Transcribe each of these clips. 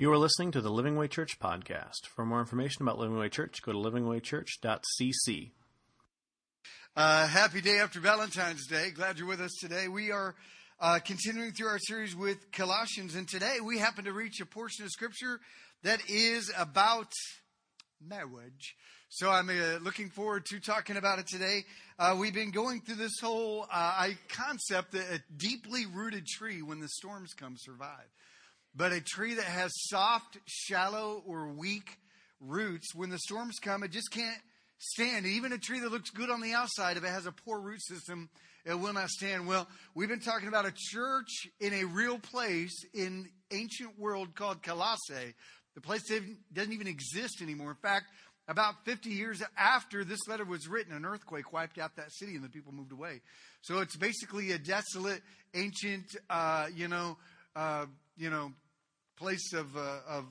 You are listening to the Living Way Church podcast. For more information about Living Way Church, go to livingwaychurch.cc. Uh, happy day after Valentine's Day. Glad you're with us today. We are uh, continuing through our series with Colossians, and today we happen to reach a portion of Scripture that is about marriage. So I'm uh, looking forward to talking about it today. Uh, we've been going through this whole uh, concept a deeply rooted tree, when the storms come, survive. But a tree that has soft, shallow, or weak roots, when the storms come, it just can't stand. Even a tree that looks good on the outside, if it has a poor root system, it will not stand. Well, we've been talking about a church in a real place in ancient world called Colossae. The place doesn't even exist anymore. In fact, about 50 years after this letter was written, an earthquake wiped out that city and the people moved away. So it's basically a desolate, ancient, uh, you know, uh, you know, place of, uh, of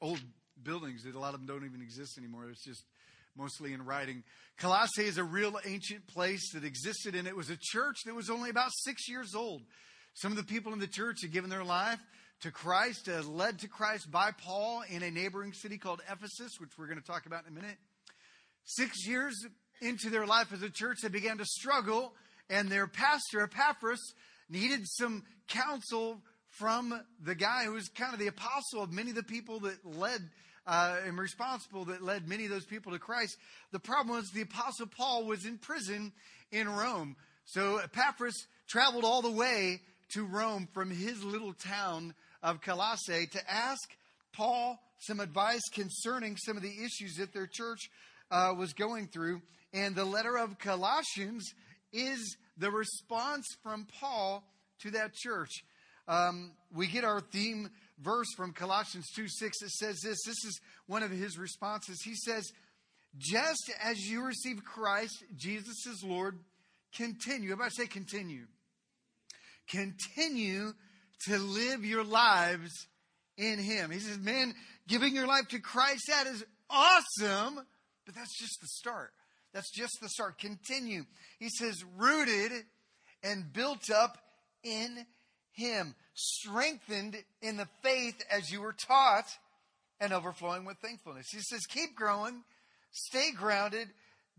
old buildings that a lot of them don't even exist anymore. It's just mostly in writing. Colossae is a real ancient place that existed, and it was a church that was only about six years old. Some of the people in the church had given their life to Christ, uh, led to Christ by Paul in a neighboring city called Ephesus, which we're going to talk about in a minute. Six years into their life as a church, they began to struggle, and their pastor, Epaphras, needed some counsel from the guy who was kind of the apostle of many of the people that led uh, and responsible that led many of those people to Christ. The problem was the apostle Paul was in prison in Rome. So Epaphras traveled all the way to Rome from his little town of Colossae to ask Paul some advice concerning some of the issues that their church uh, was going through. And the letter of Colossians is the response from Paul to that church. Um, we get our theme verse from Colossians 2 6. It says this. This is one of his responses. He says, Just as you receive Christ, Jesus is Lord, continue. Everybody say continue. Continue to live your lives in Him. He says, Man, giving your life to Christ, that is awesome, but that's just the start. That's just the start. Continue. He says, rooted and built up in him, strengthened in the faith as you were taught, and overflowing with thankfulness. He says, keep growing, stay grounded,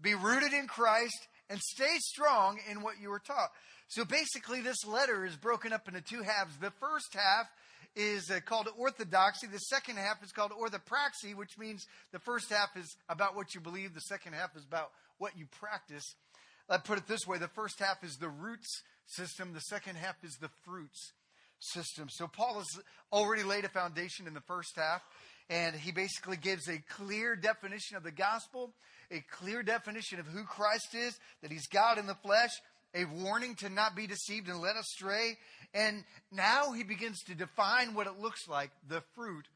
be rooted in Christ, and stay strong in what you were taught. So basically, this letter is broken up into two halves. The first half is uh, called orthodoxy. The second half is called orthopraxy, which means the first half is about what you believe, the second half is about what you practice. I put it this way the first half is the roots system, the second half is the fruits system. So Paul has already laid a foundation in the first half, and he basically gives a clear definition of the gospel, a clear definition of who Christ is, that he's God in the flesh, a warning to not be deceived and led astray. And now he begins to define what it looks like, the fruit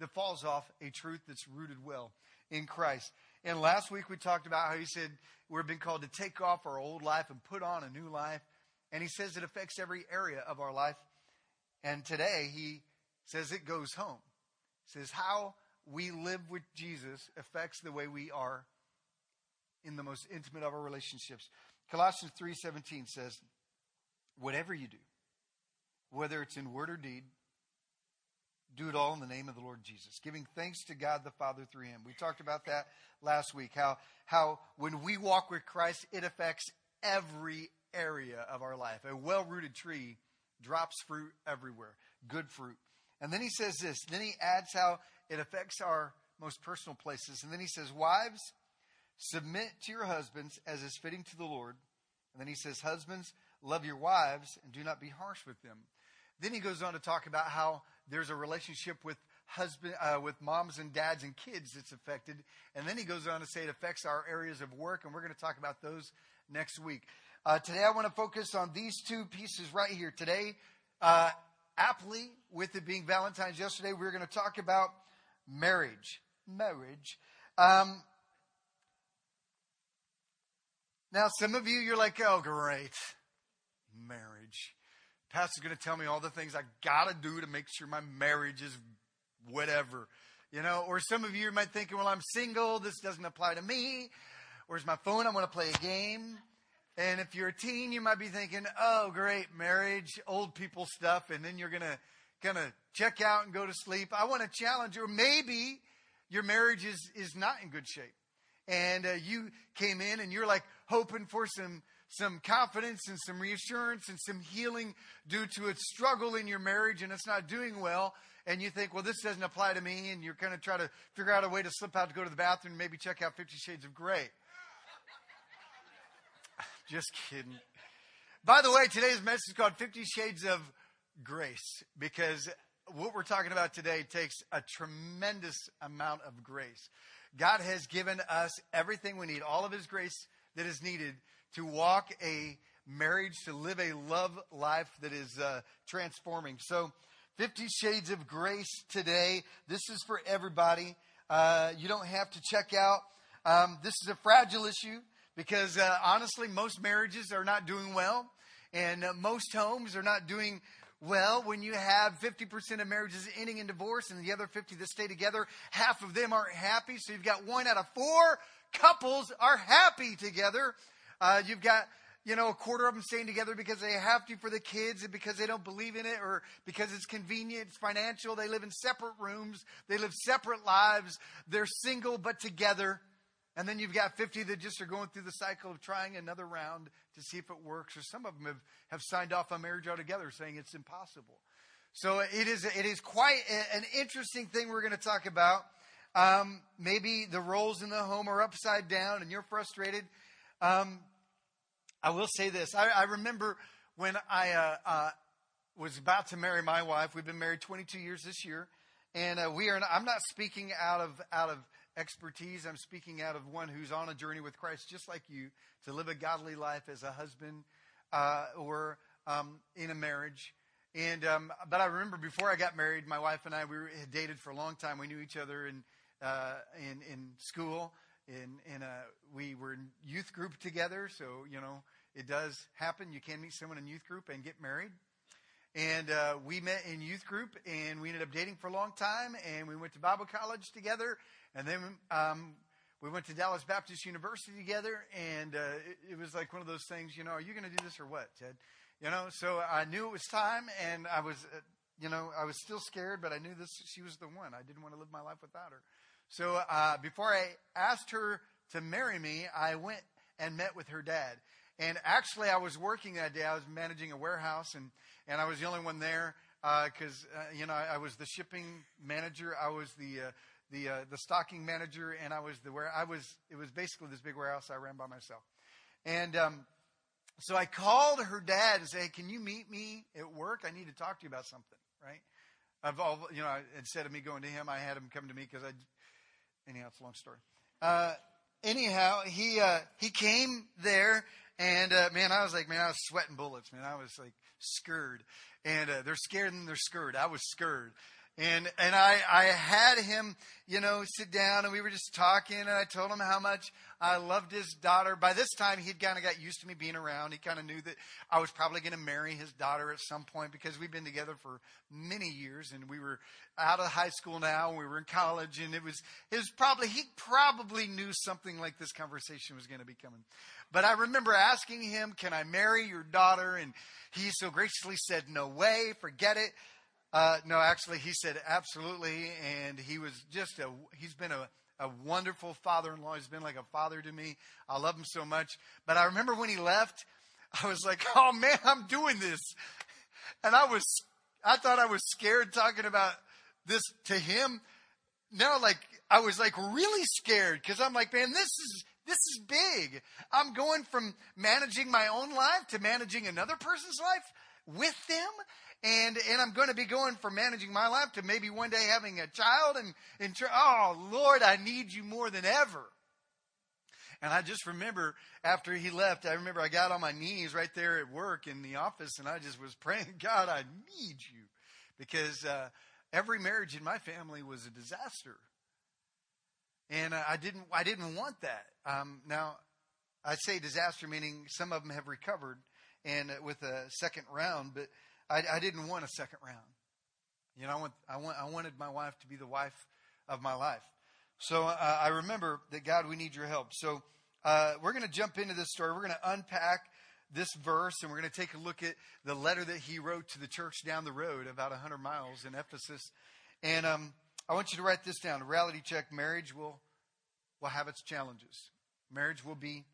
that falls off a truth that's rooted well in Christ. And last week we talked about how he said we're being called to take off our old life and put on a new life. And he says it affects every area of our life. And today he says it goes home. He says how we live with Jesus affects the way we are in the most intimate of our relationships. Colossians 3:17 says, "Whatever you do, whether it's in word or deed, do it all in the name of the Lord Jesus, giving thanks to God the Father through him. We talked about that last week, how, how when we walk with Christ, it affects every area of our life. A well rooted tree drops fruit everywhere, good fruit. And then he says this, then he adds how it affects our most personal places. And then he says, Wives, submit to your husbands as is fitting to the Lord. And then he says, Husbands, love your wives and do not be harsh with them. Then he goes on to talk about how there's a relationship with husband, uh, with moms and dads and kids that's affected. And then he goes on to say it affects our areas of work, and we're going to talk about those next week. Uh, today, I want to focus on these two pieces right here. Today, uh, aptly, with it being Valentine's yesterday, we're going to talk about marriage. Marriage. Um, now, some of you, you're like, oh, great. Marriage. Pastor's going to tell me all the things I got to do to make sure my marriage is whatever. You know, or some of you might think, well, I'm single. This doesn't apply to me. Where's my phone? I want to play a game. And if you're a teen, you might be thinking, oh, great, marriage, old people stuff. And then you're going to kind of check out and go to sleep. I want to challenge you. Or maybe your marriage is, is not in good shape. And uh, you came in and you're like hoping for some some confidence and some reassurance and some healing due to a struggle in your marriage and it's not doing well and you think, well, this doesn't apply to me, and you're going to try to figure out a way to slip out to go to the bathroom maybe check out Fifty Shades of Grey. Just kidding. By the way, today's message is called Fifty Shades of Grace because what we're talking about today takes a tremendous amount of grace. God has given us everything we need, all of His grace that is needed to walk a marriage, to live a love life that is uh, transforming. So, Fifty Shades of Grace today. This is for everybody. Uh, you don't have to check out. Um, this is a fragile issue because uh, honestly, most marriages are not doing well, and uh, most homes are not doing well when you have 50% of marriages ending in divorce and the other 50 that stay together. Half of them aren't happy, so you've got one out of four couples are happy together. Uh, you've got you know, a quarter of them staying together because they have to for the kids and because they don't believe in it or because it's convenient, it's financial. They live in separate rooms. They live separate lives. They're single but together. And then you've got 50 that just are going through the cycle of trying another round to see if it works. Or some of them have, have signed off on marriage altogether saying it's impossible. So it is, it is quite an interesting thing we're going to talk about. Um, maybe the roles in the home are upside down and you're frustrated. Um, I will say this. I, I remember when I uh, uh, was about to marry my wife. We've been married 22 years this year, and uh, we are. I'm not speaking out of out of expertise. I'm speaking out of one who's on a journey with Christ, just like you, to live a godly life as a husband uh, or um, in a marriage. And um, but I remember before I got married, my wife and I we were, had dated for a long time. We knew each other in uh, in in school in in a we were in youth group together, so you know it does happen. You can meet someone in youth group and get married. And uh, we met in youth group, and we ended up dating for a long time. And we went to Bible college together, and then um, we went to Dallas Baptist University together. And uh, it, it was like one of those things, you know, are you going to do this or what, Ted? You know, so I knew it was time, and I was, uh, you know, I was still scared, but I knew this she was the one. I didn't want to live my life without her. So uh, before I asked her to marry me, I went and met with her dad. And actually, I was working that day. I was managing a warehouse, and, and I was the only one there because uh, uh, you know I, I, was the shipping manager. I was the uh, the uh, the stocking manager, and I was the where I was. It was basically this big warehouse I ran by myself. And um, so I called her dad and said, hey, "Can you meet me at work? I need to talk to you about something." Right? Of all, you know, instead of me going to him, I had him come to me because I anyhow, it's a long story. Uh, anyhow, he uh, he came there, and uh, man, I was like, man, I was sweating bullets, man. I was like scared, and uh, they're scared and they're scared. I was scared, and and I I had him, you know, sit down, and we were just talking, and I told him how much I loved his daughter. By this time, he'd kind of got used to me being around. He kind of knew that I was probably going to marry his daughter at some point because we've been together for many years, and we were out of high school now, we were in college, and it was it was probably he probably knew something like this conversation was going to be coming. But I remember asking him, "Can I marry your daughter?" And he so graciously said, "No way, forget it." Uh, no, actually, he said absolutely, and he was just a. He's been a a wonderful father-in-law. He's been like a father to me. I love him so much. But I remember when he left, I was like, "Oh man, I'm doing this," and I was. I thought I was scared talking about this to him. Now, like I was like really scared because I'm like, man, this is this is big. I'm going from managing my own life to managing another person's life with them and and I'm going to be going from managing my life to maybe one day having a child and and oh Lord, I need you more than ever. And I just remember after he left, I remember I got on my knees right there at work in the office, and I just was praying, God, I need you, because uh, every marriage in my family was a disaster, and I didn't I didn't want that. Um, now, I say disaster meaning some of them have recovered and uh, with a second round, but I, I didn't want a second round. You know, I, want, I, want, I wanted my wife to be the wife of my life. So uh, I remember that God, we need your help. So uh, we're going to jump into this story. We're going to unpack this verse, and we're going to take a look at the letter that he wrote to the church down the road, about 100 miles in Ephesus. And um, I want you to write this down. Reality check marriage will, will have its challenges, marriage will be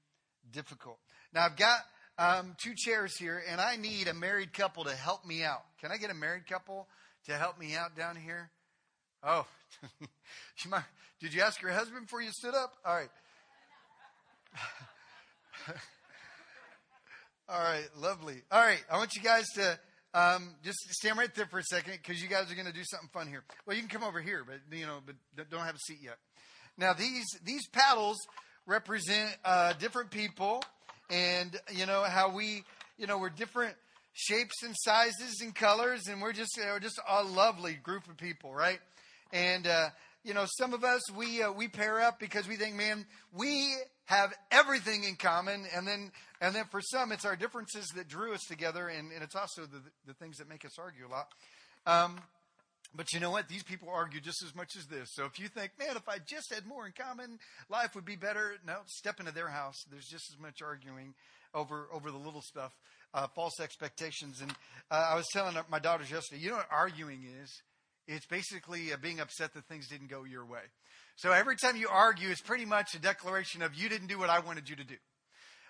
difficult. Now, I've got um, two chairs here, and I need a married couple to help me out. Can I get a married couple to help me out down here? Oh, might, did you ask your husband before you stood up? All right. All right, lovely. All right, I want you guys to um, just stand right there for a second because you guys are going to do something fun here. Well, you can come over here, but you know, but don't have a seat yet. Now, these these paddles represent uh, different people, and you know how we, you know, we're different shapes and sizes and colors, and we're just you know, just a lovely group of people, right? And uh, you know, some of us we uh, we pair up because we think, man, we have everything in common, and then and then for some, it's our differences that drew us together, and, and it's also the the things that make us argue a lot. Um, but you know what? These people argue just as much as this. So if you think, man, if I just had more in common, life would be better. No, step into their house. There's just as much arguing over over the little stuff, uh, false expectations. And uh, I was telling my daughters yesterday, you know what arguing is? It's basically uh, being upset that things didn't go your way. So every time you argue, it's pretty much a declaration of you didn't do what I wanted you to do.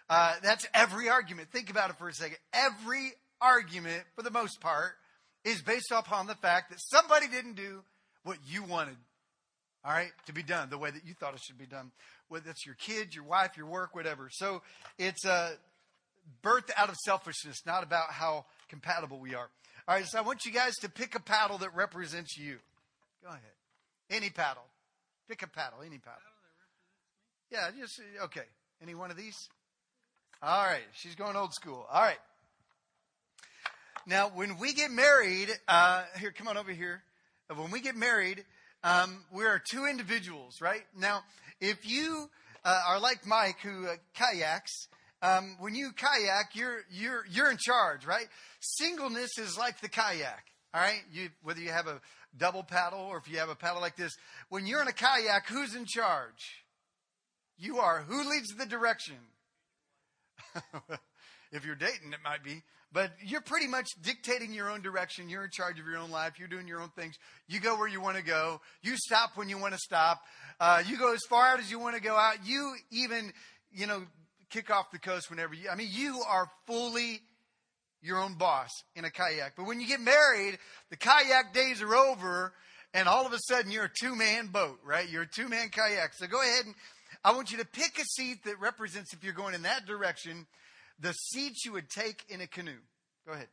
Uh, that's every argument. Think about it for a second. Every argument, for the most part, is based upon the fact that somebody didn't do what you wanted, all right, to be done the way that you thought it should be done. Whether it's your kids, your wife, your work, whatever. So it's uh, birthed out of selfishness, not about how compatible we are. All right, so I want you guys to pick a paddle that represents you. Go ahead. Any paddle. Pick a paddle, any paddle. Yeah, just, okay. Any one of these? All right, she's going old school. All right. Now, when we get married, uh, here, come on over here. When we get married, um, we are two individuals, right? Now, if you uh, are like Mike, who uh, kayaks, um, when you kayak, you're you're you're in charge, right? Singleness is like the kayak. All right, you, whether you have a double paddle or if you have a paddle like this, when you're in a kayak, who's in charge? You are. Who leads the direction? if you're dating, it might be. But you're pretty much dictating your own direction. You're in charge of your own life. You're doing your own things. You go where you want to go. You stop when you want to stop. Uh, you go as far out as you want to go out. You even, you know, kick off the coast whenever you, I mean, you are fully your own boss in a kayak. But when you get married, the kayak days are over, and all of a sudden you're a two man boat, right? You're a two man kayak. So go ahead and I want you to pick a seat that represents, if you're going in that direction, the seats you would take in a canoe. Go ahead.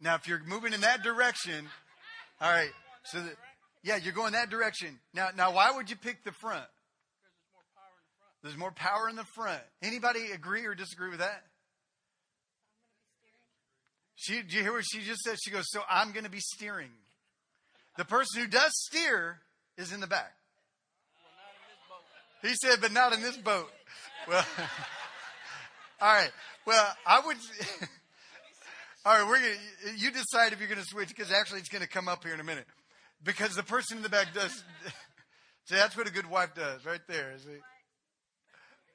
Now, if you're moving in that direction, all right. So, the, yeah, you're going that direction. Now, now, why would you pick the front? There's more power in the front. Anybody agree or disagree with that? She, do you hear what she just said? She goes, "So I'm going to be steering." The person who does steer is in the back. He said, but not in this boat. Well, all right. Well, I would. all right, we're gonna. You decide if you're to switch because actually it's to come up here in a minute. Because the person in the back does. See, that's what a good wife does, right there. See?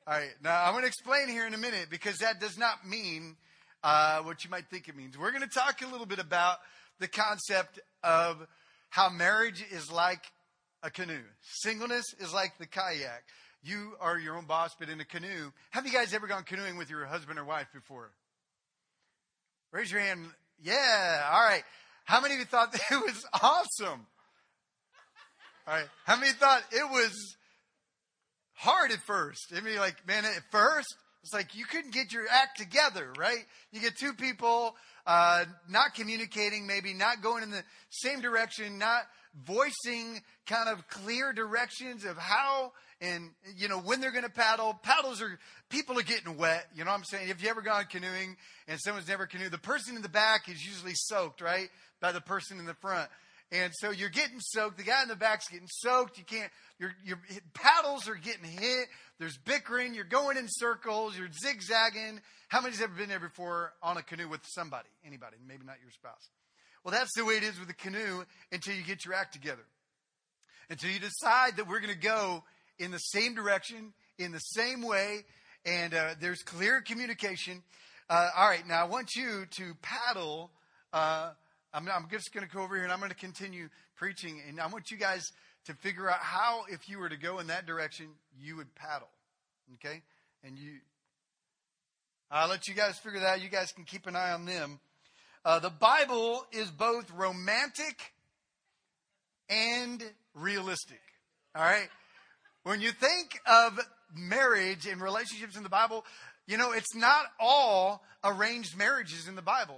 All right. Now I'm to explain here in a minute because that does not mean uh, what you might think it means. We're to talk a little bit about the concept of how marriage is like a canoe. Singleness is like the kayak. You are your own boss, but in a canoe. Have you guys ever gone canoeing with your husband or wife before? Raise your hand. Yeah. All right. How many of you thought it was awesome? All right. How many thought it was hard at first? I mean, like, man, at first, it's like you couldn't get your act together, right? You get two people uh, not communicating, maybe not going in the same direction, not voicing kind of clear directions of how and you know when they're going to paddle. Paddles are people are getting wet. You know what I'm saying? If you ever gone canoeing and someone's never canoed, the person in the back is usually soaked, right, by the person in the front. And so you're getting soaked. The guy in the back's getting soaked. You can't. Your your paddles are getting hit. There's bickering. You're going in circles. You're zigzagging. How many's ever been there before on a canoe with somebody? Anybody? Maybe not your spouse. Well, that's the way it is with a canoe until you get your act together. Until you decide that we're going to go in the same direction, in the same way, and uh, there's clear communication. Uh, all right, now I want you to paddle. Uh, I'm, I'm just going to go over here and I'm going to continue preaching, and I want you guys to figure out how, if you were to go in that direction, you would paddle. Okay? And you, I'll let you guys figure that out. You guys can keep an eye on them. Uh, the Bible is both romantic and realistic. All right? When you think of marriage and relationships in the Bible, you know, it's not all arranged marriages in the Bible.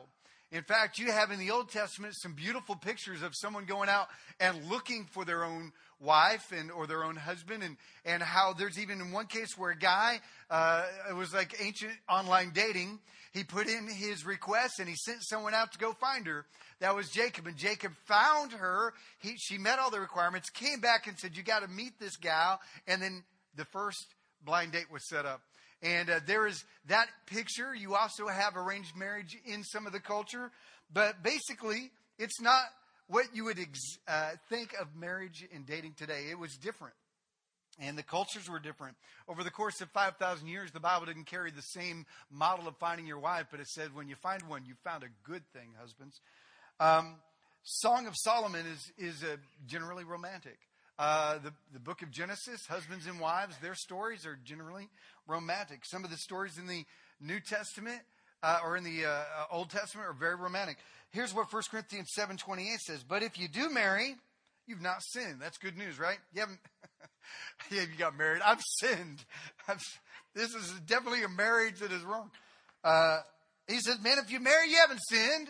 In fact, you have in the Old Testament some beautiful pictures of someone going out and looking for their own wife and or their own husband and and how there's even in one case where a guy uh, it was like ancient online dating he put in his request and he sent someone out to go find her. That was jacob. And jacob found her. He she met all the requirements came back and said you got to meet this gal. And then the first blind date was set up. And uh, there is that picture. You also have arranged marriage in some of the culture. But basically it's not what you would ex- uh, think of marriage and dating today. It was different. And the cultures were different. Over the course of 5,000 years, the Bible didn't carry the same model of finding your wife, but it said, when you find one, you found a good thing, husbands. Um, Song of Solomon is, is generally romantic. Uh, the, the book of Genesis, husbands and wives, their stories are generally romantic. Some of the stories in the New Testament uh, or in the uh Old Testament are very romantic. Here's what 1 Corinthians 7.28 says. But if you do marry, you've not sinned. That's good news, right? You haven't, yeah, you got married. I've sinned. I've, this is definitely a marriage that is wrong. Uh, he says, man, if you marry, you haven't sinned.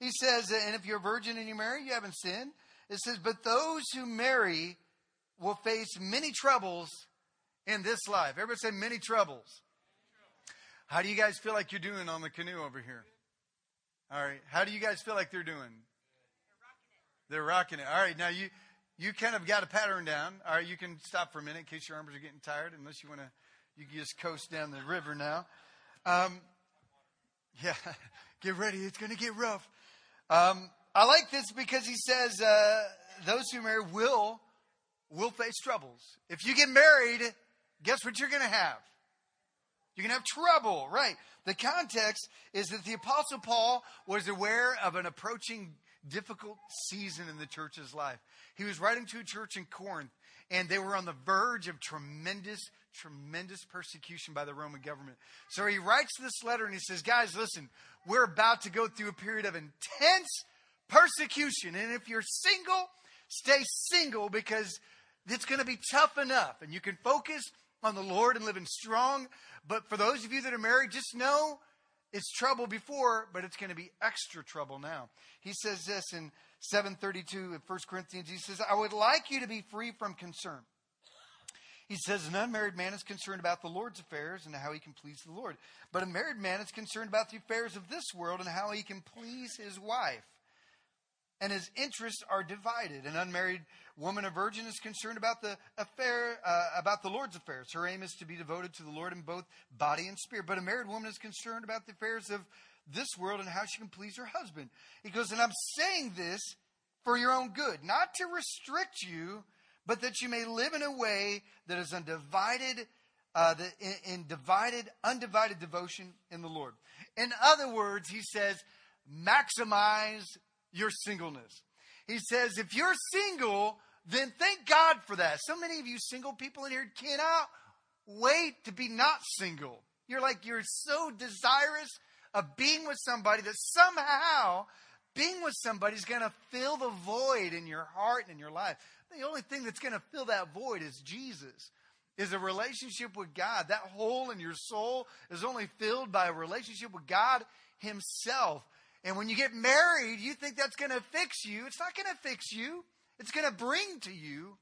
He says, and if you're a virgin and you marry, you haven't sinned. It says, but those who marry will face many troubles in this life. Everybody say many troubles. How do you guys feel like you're doing on the canoe over here? All right. How do you guys feel like they're doing? They're rocking it. All right. Now you you kind of got a pattern down. All right. You can stop for a minute in case your arms are getting tired, unless you want to. You can just coast down the river now. Um, yeah. Get ready. It's going to get rough. Um, I like this because he says uh, those who marry will will face troubles. If you get married, guess what you're going to have? You can have trouble, right? The context is that the Apostle Paul was aware of an approaching difficult season in the church's life. He was writing to a church in Corinth, and they were on the verge of tremendous, tremendous persecution by the Roman government. So he writes this letter and he says, Guys, listen, we're about to go through a period of intense persecution. And if you're single, stay single because it's going to be tough enough. And you can focus on the Lord and living strong. But for those of you that are married, just know it's trouble before, but it's going to be extra trouble now. He says this in 732 of 1 Corinthians. He says, I would like you to be free from concern. He says, An unmarried man is concerned about the Lord's affairs and how he can please the Lord. But a married man is concerned about the affairs of this world and how he can please his wife and his interests are divided. An unmarried woman, a virgin, is concerned about the affair, uh, about the Lord's affairs. Her aim is to be devoted to the Lord in both body and spirit. But a married woman is concerned about the affairs of this world and how she can please her husband. He goes, and I'm saying this for your own good, not to restrict you, but that you may live in a way that is undivided, uh, the, in, in divided, undivided devotion in the Lord. In other words, he says, maximize your singleness. He says, if you're single, then thank God for that. So many of you single people in here cannot wait to be not single. You're like, you're so desirous of being with somebody that somehow being with somebody is going to fill the void in your heart and in your life. The only thing that's going to fill that void is Jesus, is a relationship with God. That hole in your soul is only filled by a relationship with God Himself. And when you get married, you think that's going to fix you. It's not going to fix you. It's going to bring to you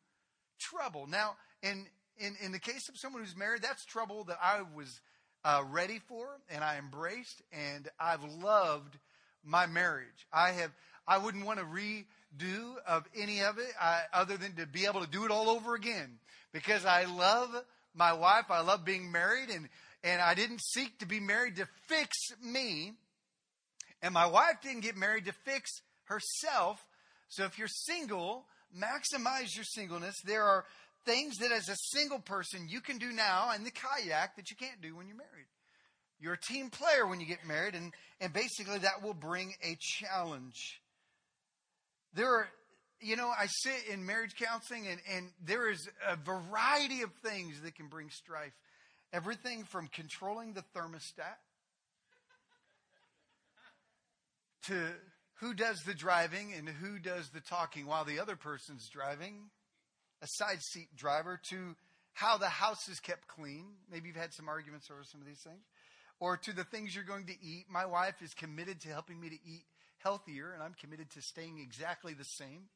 trouble. Now, in, in, in the case of someone who's married, that's trouble that I was uh, ready for and I embraced, and I've loved my marriage. I have. I wouldn't want to redo of any of it I, other than to be able to do it all over again because I love my wife. I love being married, and and I didn't seek to be married to fix me. And my wife didn't get married to fix herself. So if you're single, maximize your singleness. There are things that as a single person you can do now in the kayak that you can't do when you're married. You're a team player when you get married, and, and basically that will bring a challenge. There are, you know, I sit in marriage counseling, and, and there is a variety of things that can bring strife. Everything from controlling the thermostat to who does the driving and who does the talking while the other person's driving, a side seat driver, to how the house is kept clean. Maybe you've had some arguments over some of these things. Or to the things you're going to eat. My wife is committed to helping me to eat healthier, and I'm committed to staying exactly the same.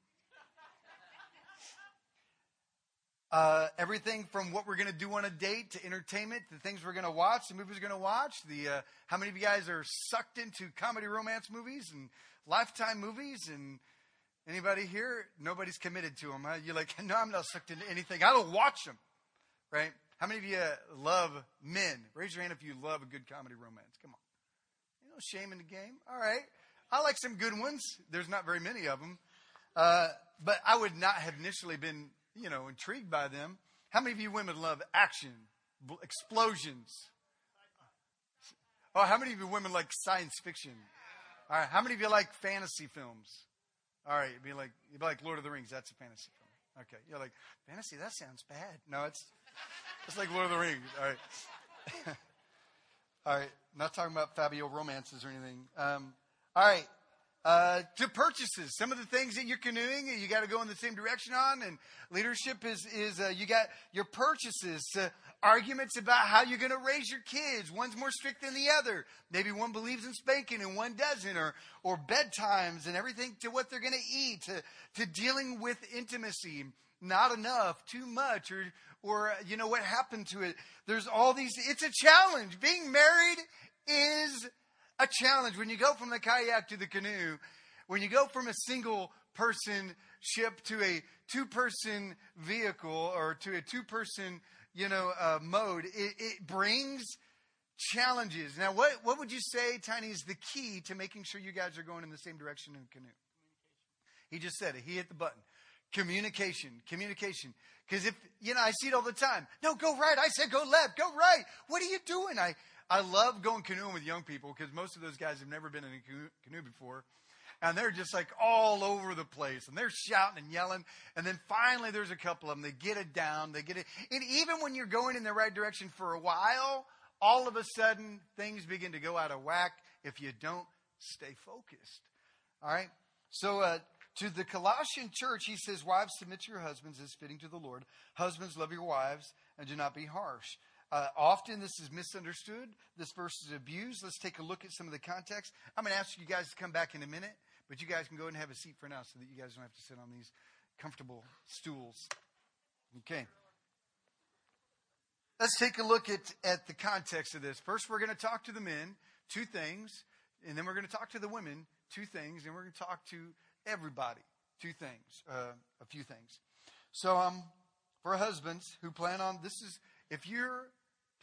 Uh, everything from what we're going to do on a date to entertainment, the things we're going to watch, the movies we're going to watch. The uh, how many of you guys are sucked into comedy romance movies and lifetime movies? And anybody here? Nobody's committed to them. Huh? You're like, no, I'm not sucked into anything. I don't watch them, right? How many of you love men? Raise your hand if you love a good comedy romance. Come on, you know, shame in the game. All right, I like some good ones. There's not very many of them, uh, but I would not have initially been you know, intrigued by them. How many of you women love action, explosions? Oh, how many of you women like science fiction? All right, how many of you like fantasy films? All right, you'd be like you'd be like Lord of the Rings. That's a fantasy film. Okay, you're like fantasy. That sounds bad. No, it's it's like Lord of the Rings. All right, all right. Not talking about Fabio romances or anything. Um, all right, uh, to purchases. Some of the things that you're canoeing, you got to go in the same direction on. And leadership is is uh, you got your purchases. Uh, arguments about how you're going to raise your kids. One's more strict than the other. Maybe one believes in spanking and one doesn't, or or bedtimes and everything to what they're going to eat, to to dealing with intimacy. Not enough, too much, or or uh, you know what happened to it. There's all these. It's a challenge. Being married is a challenge. When you go from the kayak to the canoe, when you go from a single person ship to a two person vehicle or to a two person, you know, uh, mode, it, it brings challenges. Now, what, what would you say, Tiny, is the key to making sure you guys are going in the same direction in the canoe? He just said it. He hit the button. Communication, communication. Because if, you know, I see it all the time. No, go right. I said go left. Go right. What are you doing? I, I love going canoeing with young people because most of those guys have never been in a canoe before. And they're just like all over the place and they're shouting and yelling. And then finally there's a couple of them. They get it down. They get it. And even when you're going in the right direction for a while, all of a sudden things begin to go out of whack if you don't stay focused. All right. So, uh, to the Colossian church, he says, Wives, submit to your husbands as fitting to the Lord. Husbands, love your wives and do not be harsh. Uh, often this is misunderstood. This verse is abused. Let's take a look at some of the context. I'm going to ask you guys to come back in a minute, but you guys can go and have a seat for now so that you guys don't have to sit on these comfortable stools. Okay. Let's take a look at, at the context of this. First, we're going to talk to the men, two things, and then we're going to talk to the women, two things, and we're going to talk to everybody, two things, uh, a few things. So, um, for husbands who plan on this is if you're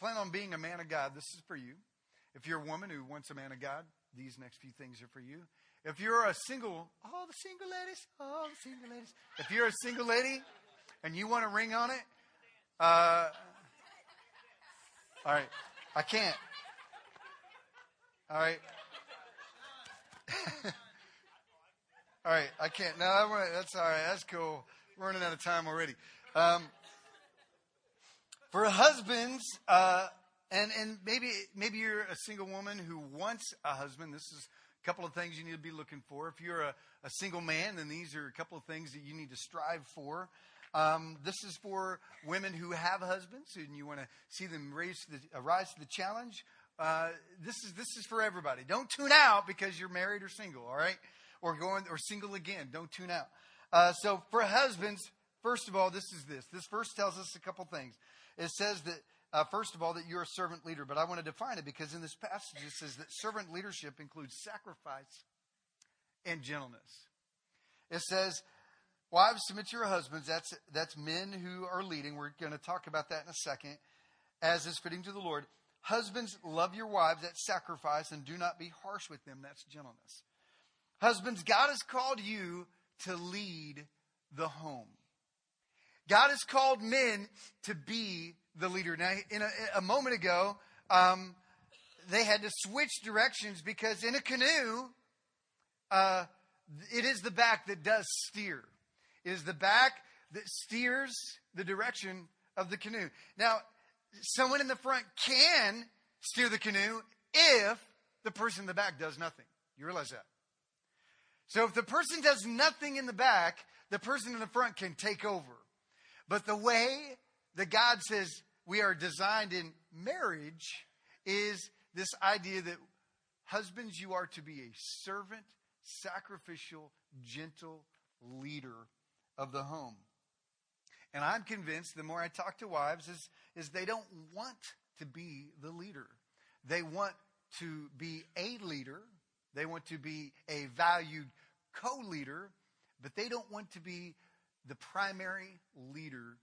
plan on being a man of God, this is for you. If you're a woman who wants a man of God, these next few things are for you. If you're a single, all the single ladies, all the single ladies. If you're a single lady and you want a ring on it, uh, all right, I can't. All right. all right, I can't. No, that's all right. That's cool. We're running out of time already. Um, for husbands, uh, and and maybe maybe you're a single woman who wants a husband. This is a couple of things you need to be looking for. If you're a, a single man, then these are a couple of things that you need to strive for. Um, this is for women who have husbands and you want to see them raise the, uh, rise to the challenge. Uh, this is this is for everybody. Don't tune out because you're married or single, all right, or going or single again. Don't tune out. Uh, so for husbands, first of all, this is this. This verse tells us a couple things it says that, uh, first of all, that you're a servant leader. But I want to define it because in this passage it says that servant leadership includes sacrifice and gentleness. It says, Wives, submit to your husbands. That's, that's men who are leading. We're going to talk about that in a second, as is fitting to the Lord. Husbands, love your wives. That's sacrifice, and do not be harsh with them. That's gentleness. Husbands, God has called you to lead the home. God has called men to be the leader. Now, in a, a moment ago, um, they had to switch directions because in a canoe, uh, it is the back that does steer. It is the back that steers the direction of the canoe. Now, someone in the front can steer the canoe if the person in the back does nothing. You realize that? So if the person does nothing in the back, the person in the front can take over. But the way that God says we are designed in marriage is this idea that husbands, you are to be a servant, sacrificial, gentle leader of the home. And I'm convinced the more I talk to wives is, is they don't want to be the leader. They want to be a leader. They want to be a valued co-leader, but they don't want to be the primary leader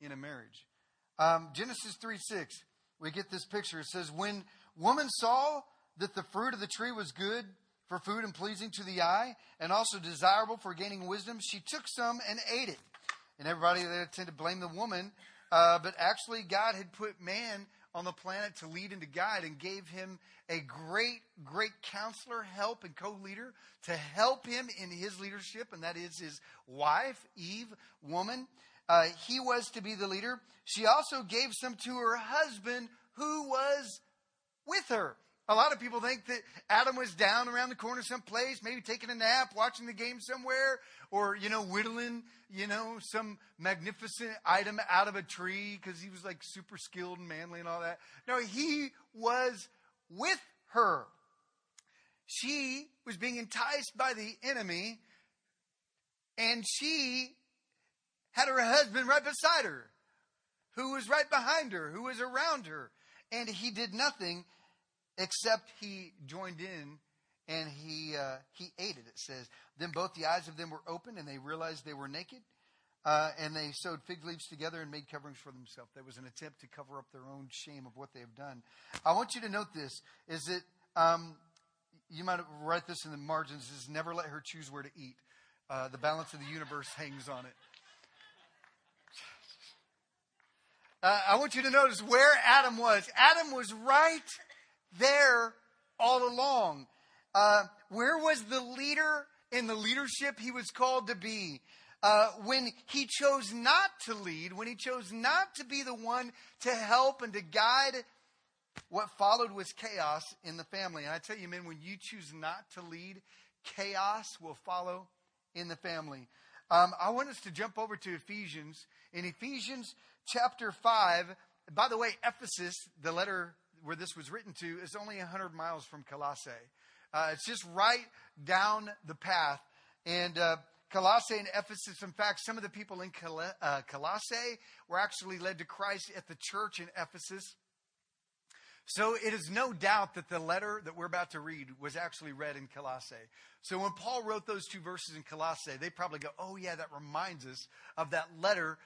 in a marriage. Um, Genesis 3 6, we get this picture. It says, When woman saw that the fruit of the tree was good for food and pleasing to the eye, and also desirable for gaining wisdom, she took some and ate it. And everybody there tended to blame the woman, uh, but actually, God had put man on the planet to lead and to guide and gave him a great, great counselor, help, and co leader to help him in his leadership, and that is his wife, Eve, woman. Uh, he was to be the leader. She also gave some to her husband who was with her. A lot of people think that Adam was down around the corner someplace, maybe taking a nap, watching the game somewhere, or, you know, whittling, you know, some magnificent item out of a tree because he was like super skilled and manly and all that. No, he was with her. She was being enticed by the enemy, and she had her husband right beside her, who was right behind her, who was around her. And he did nothing except he joined in and he, uh, he ate it, it says. Then both the eyes of them were opened and they realized they were naked. Uh, and they sewed fig leaves together and made coverings for themselves. There was an attempt to cover up their own shame of what they have done. I want you to note this: is that um, you might write this in the margins: is never let her choose where to eat. Uh, the balance of the universe hangs on it. Uh, I want you to notice where Adam was. Adam was right there all along. Uh, where was the leader in the leadership he was called to be? Uh, when he chose not to lead, when he chose not to be the one to help and to guide, what followed was chaos in the family. And I tell you, men, when you choose not to lead, chaos will follow in the family. Um, I want us to jump over to Ephesians. In Ephesians chapter 5, by the way, Ephesus, the letter where this was written to, is only 100 miles from Colossae. Uh, it's just right down the path. And uh, Colossae and Ephesus, in fact, some of the people in Col- uh, Colossae were actually led to Christ at the church in Ephesus. So it is no doubt that the letter that we're about to read was actually read in Colossae. So when Paul wrote those two verses in Colossae, they probably go, oh, yeah, that reminds us of that letter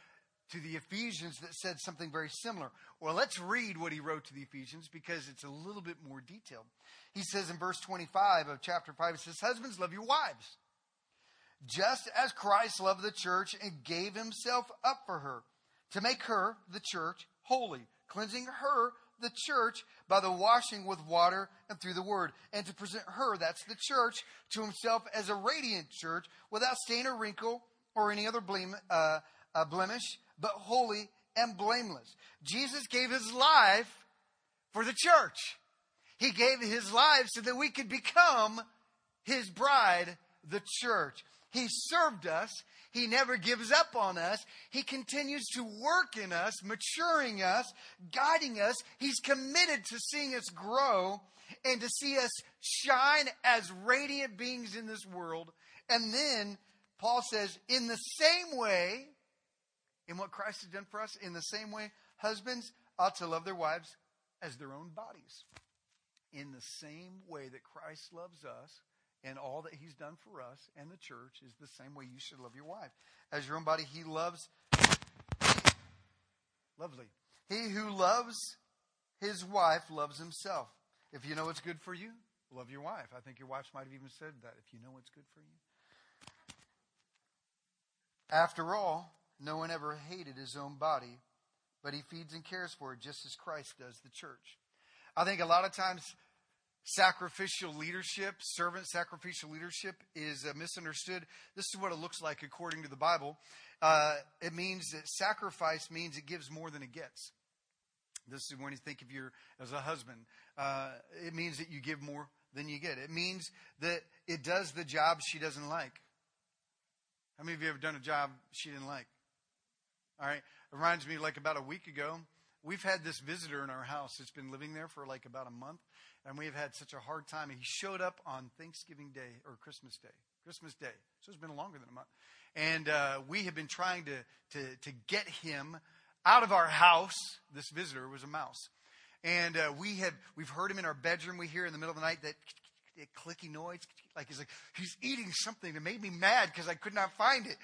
to the Ephesians that said something very similar. Well, let's read what he wrote to the Ephesians because it's a little bit more detailed. He says in verse 25 of chapter 5, it says, Husbands, love your wives, just as Christ loved the church and gave himself up for her, to make her, the church, holy, cleansing her, the church, by the washing with water and through the word, and to present her, that's the church, to himself as a radiant church, without stain or wrinkle or any other blame, uh, uh, blemish but holy and blameless. Jesus gave his life for the church. He gave his life so that we could become his bride, the church. He served us. He never gives up on us. He continues to work in us, maturing us, guiding us. He's committed to seeing us grow and to see us shine as radiant beings in this world. And then Paul says, in the same way, in what Christ has done for us, in the same way, husbands ought to love their wives as their own bodies. In the same way that Christ loves us and all that he's done for us and the church is the same way you should love your wife. As your own body, he loves. Lovely. He who loves his wife loves himself. If you know what's good for you, love your wife. I think your wives might have even said that. If you know what's good for you. After all, no one ever hated his own body, but he feeds and cares for it just as Christ does the church. I think a lot of times sacrificial leadership, servant sacrificial leadership, is uh, misunderstood. This is what it looks like according to the Bible. Uh, it means that sacrifice means it gives more than it gets. This is when you think of your as a husband. Uh, it means that you give more than you get. It means that it does the job she doesn't like. How many of you have done a job she didn't like? All right. It reminds me like about a week ago, we've had this visitor in our house that's been living there for like about a month, and we've had such a hard time. He showed up on Thanksgiving Day or Christmas Day. Christmas Day. So it's been longer than a month. And uh, we have been trying to, to, to get him out of our house. This visitor was a mouse. And uh, we have, we've heard him in our bedroom. We hear in the middle of the night that clicky noise. Like he's like, he's eating something that made me mad because I could not find it.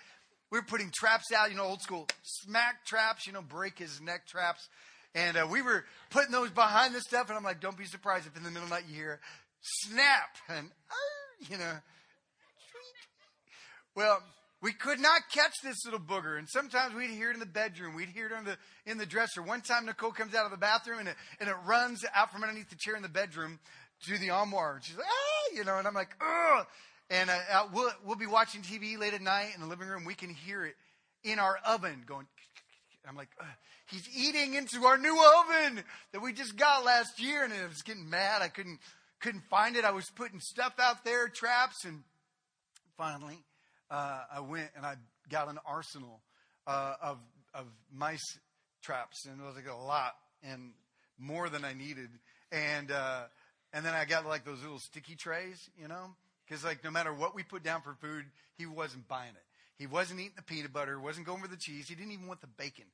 We were putting traps out, you know, old school smack traps, you know, break his neck traps. And uh, we were putting those behind the stuff. And I'm like, don't be surprised if in the middle of the night you hear snap and, uh, you know. Well, we could not catch this little booger. And sometimes we'd hear it in the bedroom. We'd hear it in the, in the dresser. One time Nicole comes out of the bathroom and it, and it runs out from underneath the chair in the bedroom to the armoire. And she's like, ah, you know, and I'm like, ugh. And uh, we'll, we'll be watching TV late at night in the living room. We can hear it in our oven going. I'm like, he's eating into our new oven that we just got last year. And I was getting mad. I couldn't, couldn't find it. I was putting stuff out there, traps. And finally, uh, I went and I got an arsenal uh, of, of mice traps. And it was like a lot and more than I needed. And, uh, and then I got like those little sticky trays, you know, because like no matter what we put down for food, he wasn't buying it. He wasn't eating the peanut butter, wasn't going for the cheese. He didn't even want the bacon.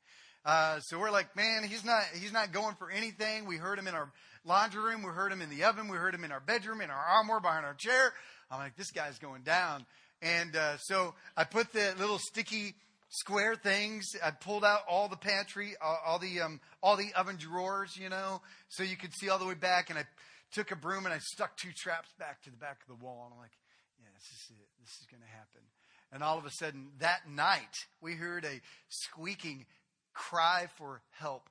Uh, so we're like, man, he's not he's not going for anything. We heard him in our laundry room, we heard him in the oven, we heard him in our bedroom, in our armoire, behind our chair. I'm like, this guy's going down. And uh, so I put the little sticky square things. I pulled out all the pantry, all, all the um, all the oven drawers, you know, so you could see all the way back. And I took a broom and I stuck two traps back to the back of the wall. And I'm like, yeah, this is it. This is going to happen. And all of a sudden, that night, we heard a squeaking cry for help.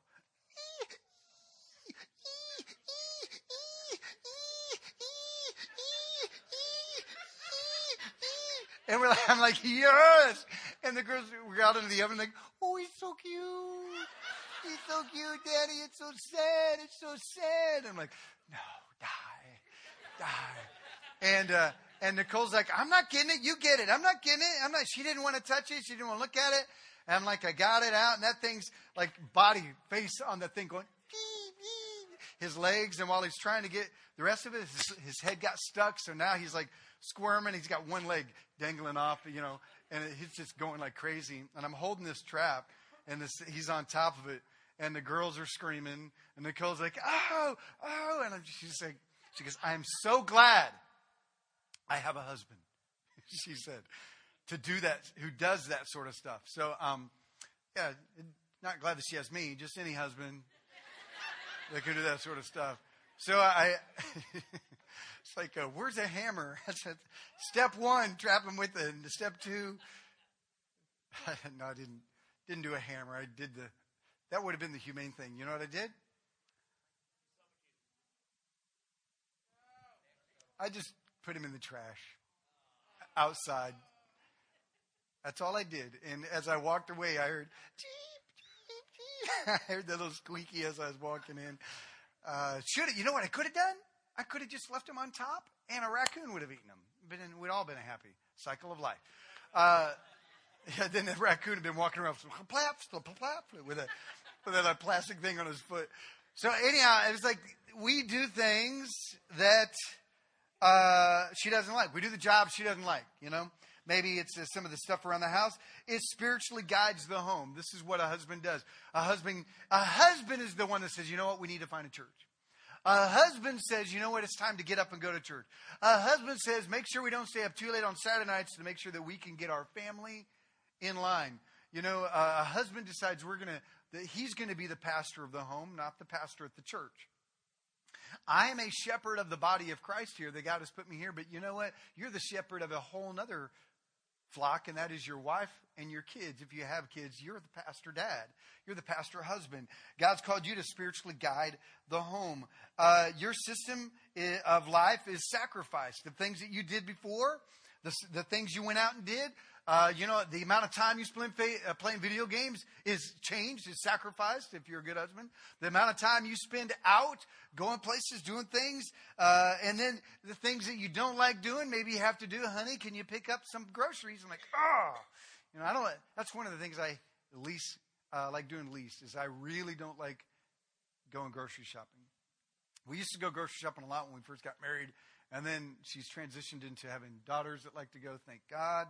And we're like, I'm like, yes. And the girls were out into the oven, like, oh, he's so cute. He's so cute, Daddy. It's so sad. It's so sad. I'm like, no. And, uh, and Nicole's like, I'm not getting it. You get it. I'm not getting it. I'm not, she didn't want to touch it. She didn't want to look at it. And I'm like, I got it out. And that thing's like body face on the thing going, his legs. And while he's trying to get the rest of it, his, his head got stuck. So now he's like squirming. He's got one leg dangling off, you know, and he's just going like crazy. And I'm holding this trap and this, he's on top of it. And the girls are screaming. And Nicole's like, oh, oh. And I'm, she's like, she goes, I am so glad I have a husband, she said, to do that, who does that sort of stuff. So, um, yeah, not glad that she has me, just any husband that can do that sort of stuff. So I, it's like, uh, where's a hammer? step one, trap him with it. Step two, no, I didn't, didn't do a hammer. I did the, that would have been the humane thing. You know what I did? I just put him in the trash outside. That's all I did. And as I walked away, I heard. I heard that little squeaky as I was walking in. Uh, should you know what I could have done? I could have just left him on top, and a raccoon would have eaten him. Been we'd all been a happy. Cycle of life. Uh, yeah, then the raccoon had been walking around with a with a plastic thing on his foot. So anyhow, it was like we do things that uh, she doesn't like. We do the job she doesn't like. You know, maybe it's uh, some of the stuff around the house. It spiritually guides the home. This is what a husband does. A husband, a husband is the one that says, you know what, we need to find a church. A husband says, you know what, it's time to get up and go to church. A husband says, make sure we don't stay up too late on Saturday nights to make sure that we can get our family in line. You know, a husband decides we're going to, that he's going to be the pastor of the home, not the pastor at the church. I am a shepherd of the body of Christ here that God has put me here, but you know what? You're the shepherd of a whole other flock, and that is your wife and your kids. If you have kids, you're the pastor dad. You're the pastor husband. God's called you to spiritually guide the home. Uh, your system of life is sacrifice. The things that you did before, the, the things you went out and did, uh, you know, the amount of time you spend uh, playing video games is changed, is sacrificed if you're a good husband. The amount of time you spend out, going places, doing things, uh, and then the things that you don't like doing, maybe you have to do, honey, can you pick up some groceries? I'm like, oh, you know, I don't, that's one of the things I least, uh, like doing least, is I really don't like going grocery shopping. We used to go grocery shopping a lot when we first got married, and then she's transitioned into having daughters that like to go, thank God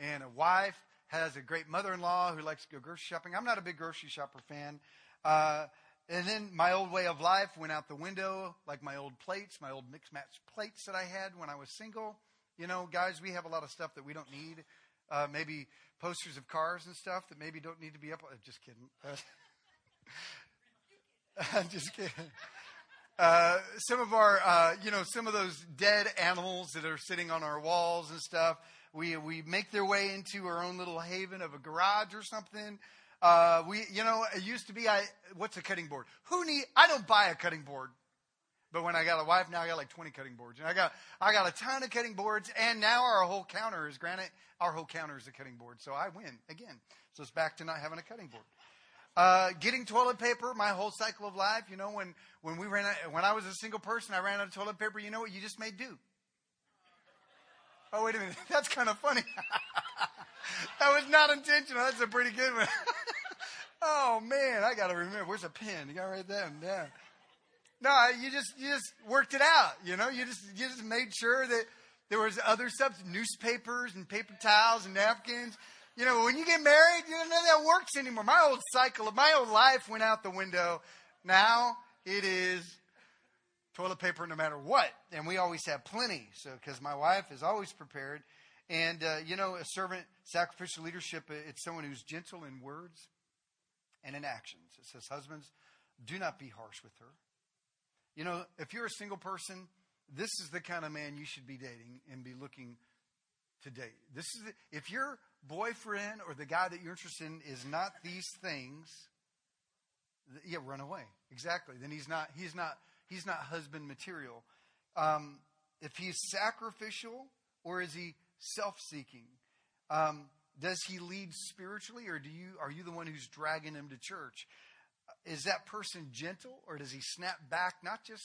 and a wife has a great mother-in-law who likes to go grocery shopping. I'm not a big grocery shopper fan. Uh, and then my old way of life went out the window, like my old plates, my old mixed match plates that I had when I was single. You know, guys, we have a lot of stuff that we don't need. Uh, maybe posters of cars and stuff that maybe don't need to be up. Just kidding. I'm just kidding. Uh, some of our, uh, you know, some of those dead animals that are sitting on our walls and stuff we, we make their way into our own little haven of a garage or something. Uh, we, you know, it used to be, I, what's a cutting board? Who need, I don't buy a cutting board. But when I got a wife, now I got like 20 cutting boards. And I got, I got a ton of cutting boards. And now our whole counter is granite. Our whole counter is a cutting board. So I win again. So it's back to not having a cutting board. Uh, getting toilet paper, my whole cycle of life. You know, when, when we ran out, when I was a single person, I ran out of toilet paper. You know what? You just made do. Oh, wait a minute. That's kind of funny. that was not intentional. That's a pretty good one. oh man, I got to remember. Where's a pen? You got to write that down. No, you just you just worked it out. You know, you just you just made sure that there was other stuff, newspapers and paper towels and napkins. You know, when you get married, you don't know that works anymore. My old cycle of my old life went out the window. Now it is toilet paper no matter what. And we always have plenty. So, because my wife is always prepared. And, uh, you know, a servant, sacrificial leadership, uh, it's someone who's gentle in words and in actions. It says, Husbands, do not be harsh with her. You know, if you're a single person, this is the kind of man you should be dating and be looking to date. This is the, if your boyfriend or the guy that you're interested in is not these things, yeah, run away. Exactly. Then he's not he's not he's not husband material. Um, if he's sacrificial or is he self-seeking? Um, does he lead spiritually, or do you are you the one who's dragging him to church? Is that person gentle, or does he snap back? Not just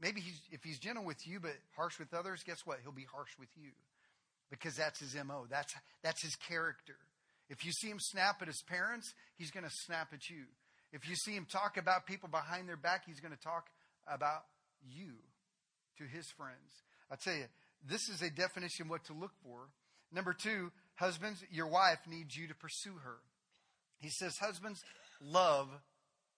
maybe he's if he's gentle with you, but harsh with others. Guess what? He'll be harsh with you because that's his mo. That's that's his character. If you see him snap at his parents, he's going to snap at you. If you see him talk about people behind their back, he's going to talk about you to his friends. I tell you, this is a definition what to look for. Number two, husbands, your wife needs you to pursue her. He says, husbands, love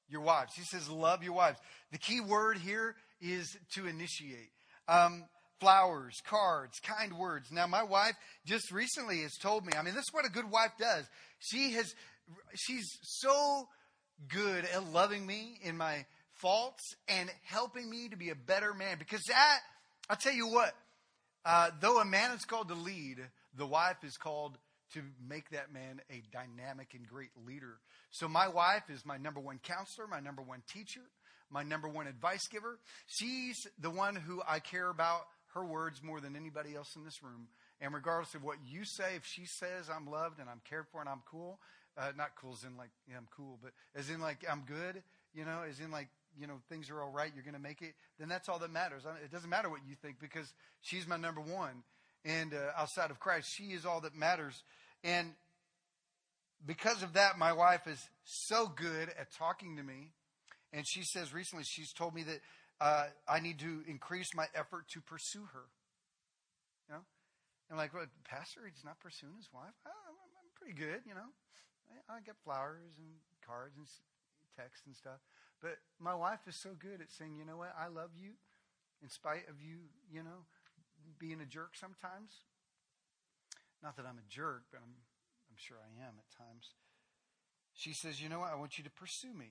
your wives. He says, love your wives. The key word here is to initiate. Um, flowers, cards, kind words. Now, my wife just recently has told me, I mean, this is what a good wife does. She has, she's so good at loving me in my faults and helping me to be a better man. Because that, I'll tell you what, uh, though a man is called to lead, the wife is called to make that man a dynamic and great leader. So my wife is my number one counselor, my number one teacher, my number one advice giver. She's the one who I care about her words more than anybody else in this room. And regardless of what you say, if she says I'm loved and I'm cared for and I'm cool, uh, not cool as in like yeah, I'm cool, but as in like I'm good, you know, as in like you know things are all right, you're going to make it, then that's all that matters. It doesn't matter what you think because she's my number one, and uh, outside of Christ, she is all that matters. And because of that, my wife is so good at talking to me, and she says recently she's told me that uh, I need to increase my effort to pursue her. You know, I'm like, well, Pastor, he's not pursuing his wife. Oh, I'm pretty good, you know. I get flowers and cards and texts and stuff. But my wife is so good at saying, you know what, I love you in spite of you, you know, being a jerk sometimes. Not that I'm a jerk, but I'm, I'm sure I am at times. She says, you know what, I want you to pursue me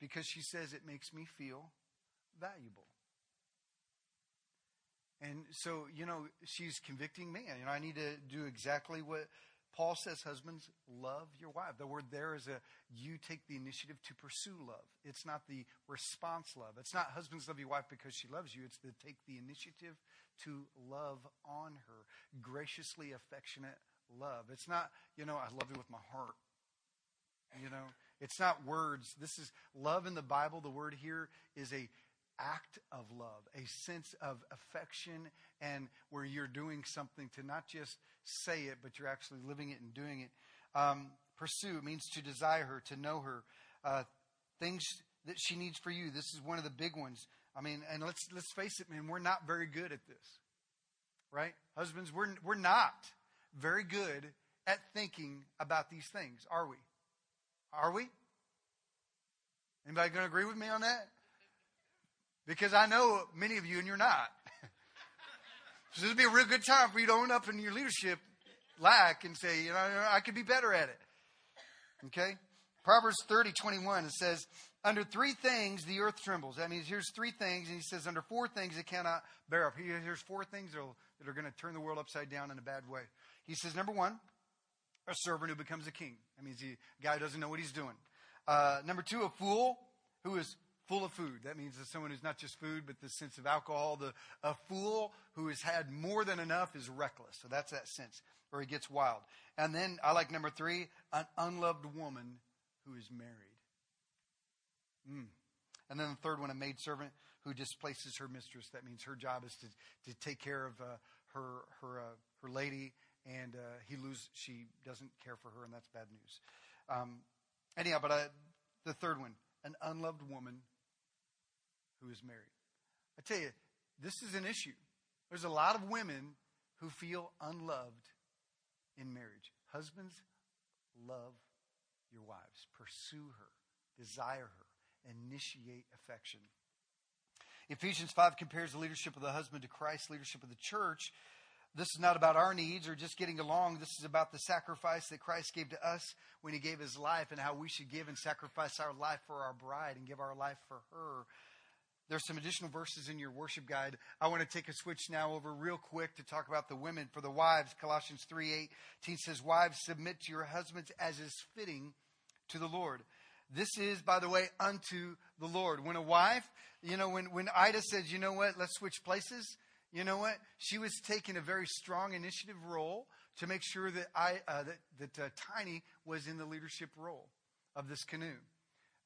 because she says it makes me feel valuable. And so, you know, she's convicting me. You know, I need to do exactly what Paul says, husbands, love your wife. The word there is a you take the initiative to pursue love. It's not the response love. It's not husbands love your wife because she loves you. It's to take the initiative to love on her. Graciously affectionate love. It's not, you know, I love you with my heart. You know, it's not words. This is love in the Bible. The word here is a act of love, a sense of affection, and where you're doing something to not just say it, but you're actually living it and doing it. Um, pursue means to desire her, to know her, uh, things that she needs for you. This is one of the big ones. I mean, and let's let's face it, man, we're not very good at this, right? Husbands, we're we're not very good at thinking about these things, are we? Are we? Anybody going to agree with me on that? Because I know many of you and you're not. so this would be a real good time for you to own up in your leadership lack and say, you know, I could be better at it. Okay? Proverbs 30, 21, it says, under three things the earth trembles. That means here's three things, and he says, under four things it cannot bear up. Here's four things that are, going to turn the world upside down in a bad way. He says, number one, a servant who becomes a king. That means the guy doesn't know what he's doing. Uh, number two, a fool who is full of food. That means that someone who's not just food, but the sense of alcohol. The, a fool who has had more than enough is reckless. So that's that sense, or he gets wild. And then I like number three, an unloved woman who is married. Mm. And then the third one, a maidservant who displaces her mistress. That means her job is to, to take care of uh, her her uh, her lady, and uh, he lose she doesn't care for her, and that's bad news. Um, anyhow, but I, uh, the third one, an unloved woman who is married. I tell you, this is an issue. There's a lot of women who feel unloved in marriage. Husbands, love your wives, pursue her, desire her, initiate affection. Ephesians 5 compares the leadership of the husband to Christ's leadership of the church. This is not about our needs or just getting along. This is about the sacrifice that Christ gave to us when he gave his life and how we should give and sacrifice our life for our bride and give our life for her. There's some additional verses in your worship guide. I want to take a switch now over real quick to talk about the women. For the wives, Colossians 3:18 says, "Wives, submit to your husbands as is fitting to the Lord." This is, by the way, unto the Lord. When a wife, you know, when, when Ida says, you know what, let's switch places, you know what? She was taking a very strong initiative role to make sure that I uh, that, that uh, Tiny was in the leadership role of this canoe.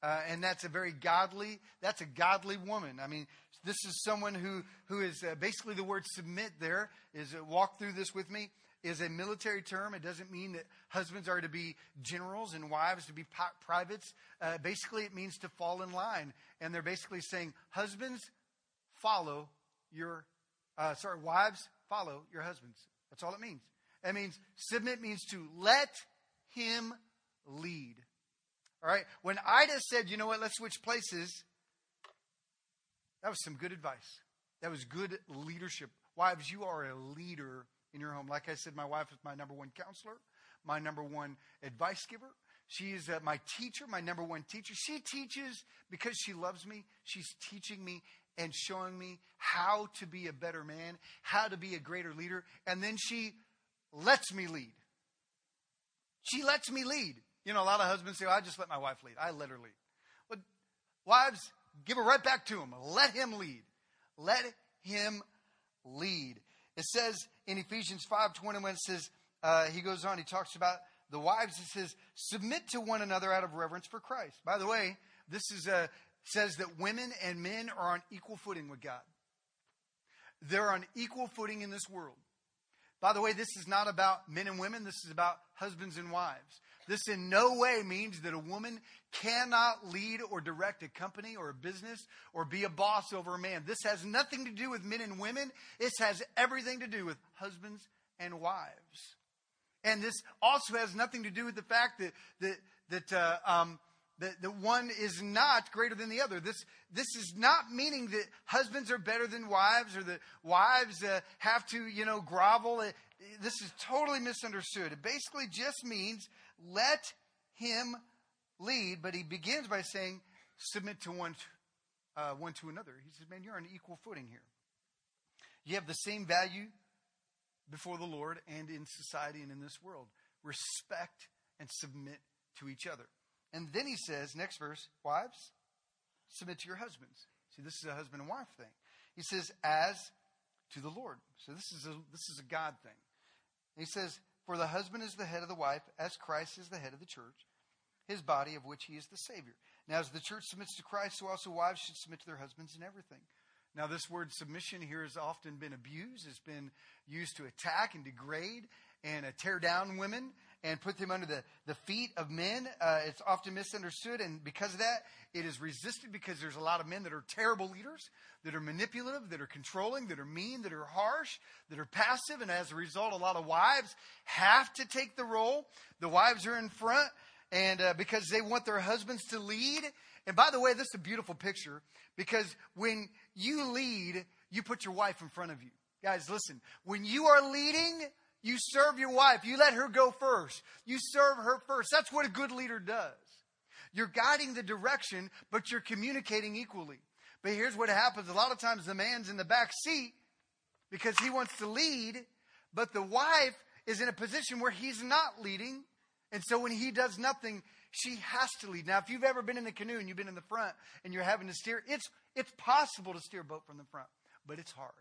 Uh, and that's a very godly that's a godly woman. I mean this is someone who who is uh, basically the word submit there is uh, walk through this with me is a military term. It doesn't mean that husbands are to be generals and wives to be privates. Uh, basically it means to fall in line. And they're basically saying husbands follow your uh, sorry wives follow your husbands. That's all it means. It means submit means to let him lead all right. When Ida said, you know what, let's switch places, that was some good advice. That was good leadership. Wives, you are a leader in your home. Like I said, my wife is my number one counselor, my number one advice giver. She is uh, my teacher, my number one teacher. She teaches because she loves me. She's teaching me and showing me how to be a better man, how to be a greater leader. And then she lets me lead. She lets me lead. You know, a lot of husbands say, oh, I just let my wife lead. I let her lead. But wives, give it right back to him. Let him lead. Let him lead. It says in Ephesians 5 21, it says, uh, he goes on, he talks about the wives, he says, submit to one another out of reverence for Christ. By the way, this is a, says that women and men are on equal footing with God. They're on equal footing in this world. By the way, this is not about men and women, this is about husbands and wives. This in no way means that a woman cannot lead or direct a company or a business or be a boss over a man. This has nothing to do with men and women. This has everything to do with husbands and wives. And this also has nothing to do with the fact that, that, that, uh, um, that, that one is not greater than the other. This, this is not meaning that husbands are better than wives or that wives uh, have to, you know, grovel. This is totally misunderstood. It basically just means let him lead, but he begins by saying, submit to one, uh, one to another. He says, man, you're on equal footing here. You have the same value before the Lord and in society and in this world. Respect and submit to each other. And then he says, next verse, wives, submit to your husbands. See, this is a husband and wife thing. He says, as to the Lord. So this is a, this is a God thing. he says, for the husband is the head of the wife, as Christ is the head of the church, his body of which he is the Savior. Now, as the church submits to Christ, so also wives should submit to their husbands in everything. Now, this word submission here has often been abused. It's been used to attack and degrade and uh, tear down women and put them under the, the feet of men. Uh, it's often misunderstood, and because of that, it is resisted because there's a lot of men that are terrible leaders, that are manipulative, that are controlling, that are mean, that are harsh, that are passive, and as a result, a lot of wives have to take the role. The wives are in front, and uh, because they want their husbands to lead. And by the way, this is a beautiful picture because when you lead, you put your wife in front of you. Guys, listen, when you are leading, you serve your wife. You let her go first. You serve her first. That's what a good leader does. You're guiding the direction, but you're communicating equally. But here's what happens. A lot of times the man's in the back seat because he wants to lead, but the wife is in a position where he's not leading. And so when he does nothing, she has to lead. Now, if you've ever been in a canoe and you've been in the front and you're having to steer, it's, it's possible to steer a boat from the front, but it's hard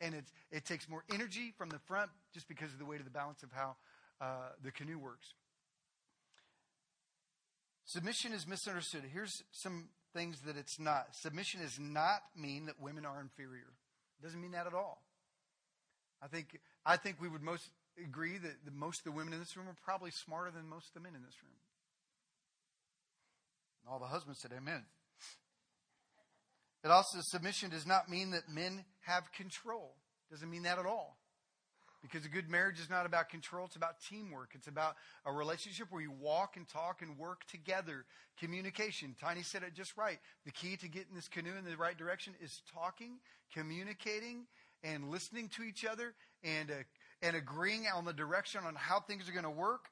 and it, it takes more energy from the front just because of the weight of the balance of how uh, the canoe works. Submission is misunderstood. Here's some things that it's not. Submission does not mean that women are inferior. It doesn't mean that at all. I think I think we would most agree that the, most of the women in this room are probably smarter than most of the men in this room. All the husbands said amen. It also, submission does not mean that men have control. Doesn't mean that at all. Because a good marriage is not about control, it's about teamwork. It's about a relationship where you walk and talk and work together. Communication. Tiny said it just right. The key to getting this canoe in the right direction is talking, communicating, and listening to each other and, uh, and agreeing on the direction on how things are going to work.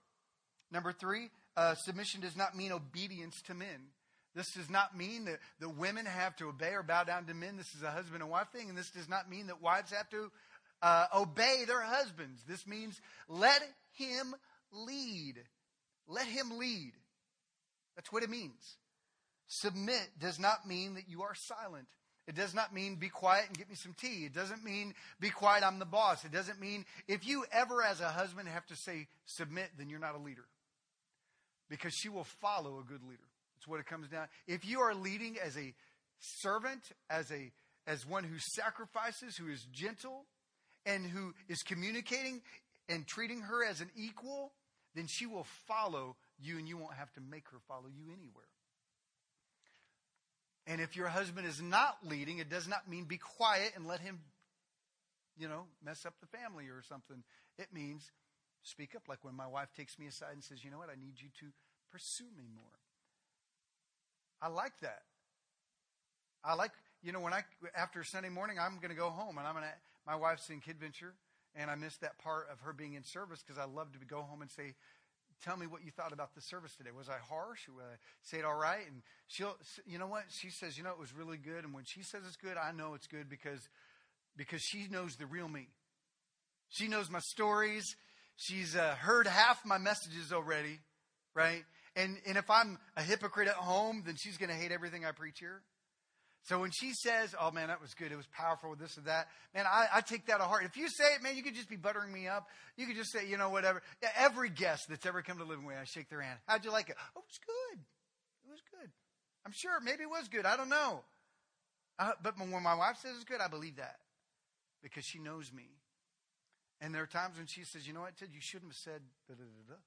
Number three, uh, submission does not mean obedience to men. This does not mean that, that women have to obey or bow down to men. This is a husband and wife thing. And this does not mean that wives have to uh, obey their husbands. This means let him lead. Let him lead. That's what it means. Submit does not mean that you are silent. It does not mean be quiet and get me some tea. It doesn't mean be quiet, I'm the boss. It doesn't mean if you ever, as a husband, have to say submit, then you're not a leader. Because she will follow a good leader. That's what it comes down. If you are leading as a servant, as a as one who sacrifices, who is gentle, and who is communicating and treating her as an equal, then she will follow you and you won't have to make her follow you anywhere. And if your husband is not leading, it does not mean be quiet and let him, you know, mess up the family or something. It means speak up. Like when my wife takes me aside and says, you know what, I need you to pursue me more. I like that. I like, you know, when I, after Sunday morning, I'm going to go home and I'm going to, my wife's in Kidventure and I missed that part of her being in service because I love to go home and say, tell me what you thought about the service today. Was I harsh? Or I say it all right? And she'll, you know what? She says, you know, it was really good. And when she says it's good, I know it's good because, because she knows the real me. She knows my stories. She's uh, heard half my messages already, right? And, and if I'm a hypocrite at home, then she's going to hate everything I preach here. So when she says, oh man, that was good, it was powerful, with this and that, man, I, I take that to heart. If you say it, man, you could just be buttering me up. You could just say, you know, whatever. Every guest that's ever come to Living Way, I shake their hand. How'd you like it? Oh, it was good. It was good. I'm sure maybe it was good. I don't know. Uh, but when my wife says it's good, I believe that because she knows me. And there are times when she says, you know what, Ted, you shouldn't have said da da da da.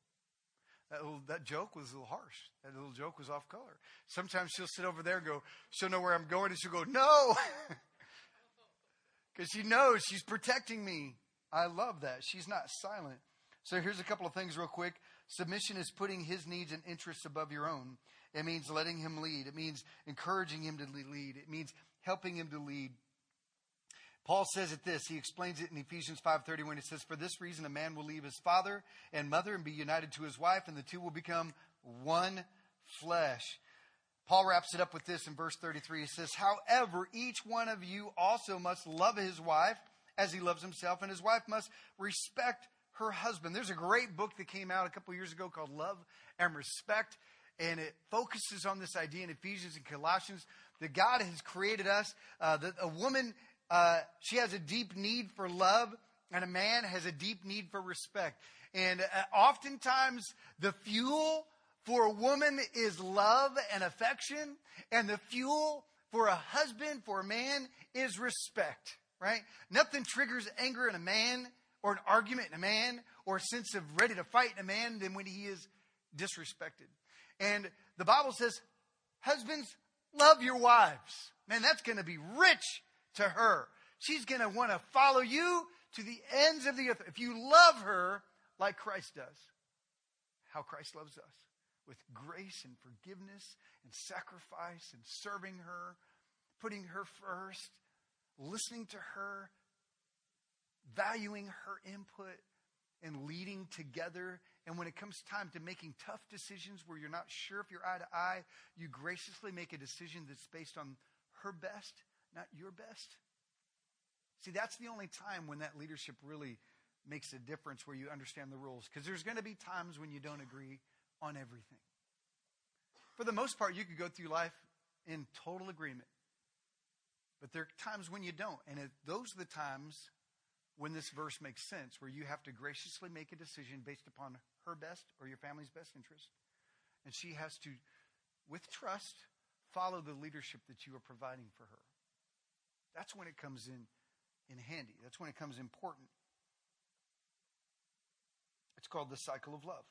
That, little, that joke was a little harsh. That little joke was off color. Sometimes she'll sit over there and go, she'll know where I'm going, and she'll go, no! Because she knows she's protecting me. I love that. She's not silent. So here's a couple of things, real quick. Submission is putting his needs and interests above your own. It means letting him lead. It means encouraging him to lead. It means helping him to lead. Paul says it this. He explains it in Ephesians 5:31. He says, "For this reason a man will leave his father and mother and be united to his wife, and the two will become one flesh." Paul wraps it up with this in verse 33. He says, However, each one of you also must love his wife as he loves himself, and his wife must respect her husband. There's a great book that came out a couple years ago called Love and Respect, and it focuses on this idea in Ephesians and Colossians that God has created us, uh, that a woman, uh, she has a deep need for love, and a man has a deep need for respect. And uh, oftentimes, the fuel for a woman is love and affection, and the fuel for a husband, for a man, is respect, right? Nothing triggers anger in a man, or an argument in a man, or a sense of ready to fight in a man than when he is disrespected. And the Bible says, husbands, love your wives. Man, that's going to be rich to her. She's going to want to follow you to the ends of the earth. If you love her like Christ does, how Christ loves us with grace and forgiveness and sacrifice and serving her, putting her first, listening to her, valuing her input, and leading together. And when it comes time to making tough decisions where you're not sure if you're eye to eye, you graciously make a decision that's based on her best, not your best. See, that's the only time when that leadership really makes a difference where you understand the rules. Because there's going to be times when you don't agree on everything. For the most part, you could go through life in total agreement. But there are times when you don't. And it, those are the times when this verse makes sense, where you have to graciously make a decision based upon her best or your family's best interest. And she has to, with trust, follow the leadership that you are providing for her. That's when it comes in, in handy. That's when it comes important. It's called the cycle of love.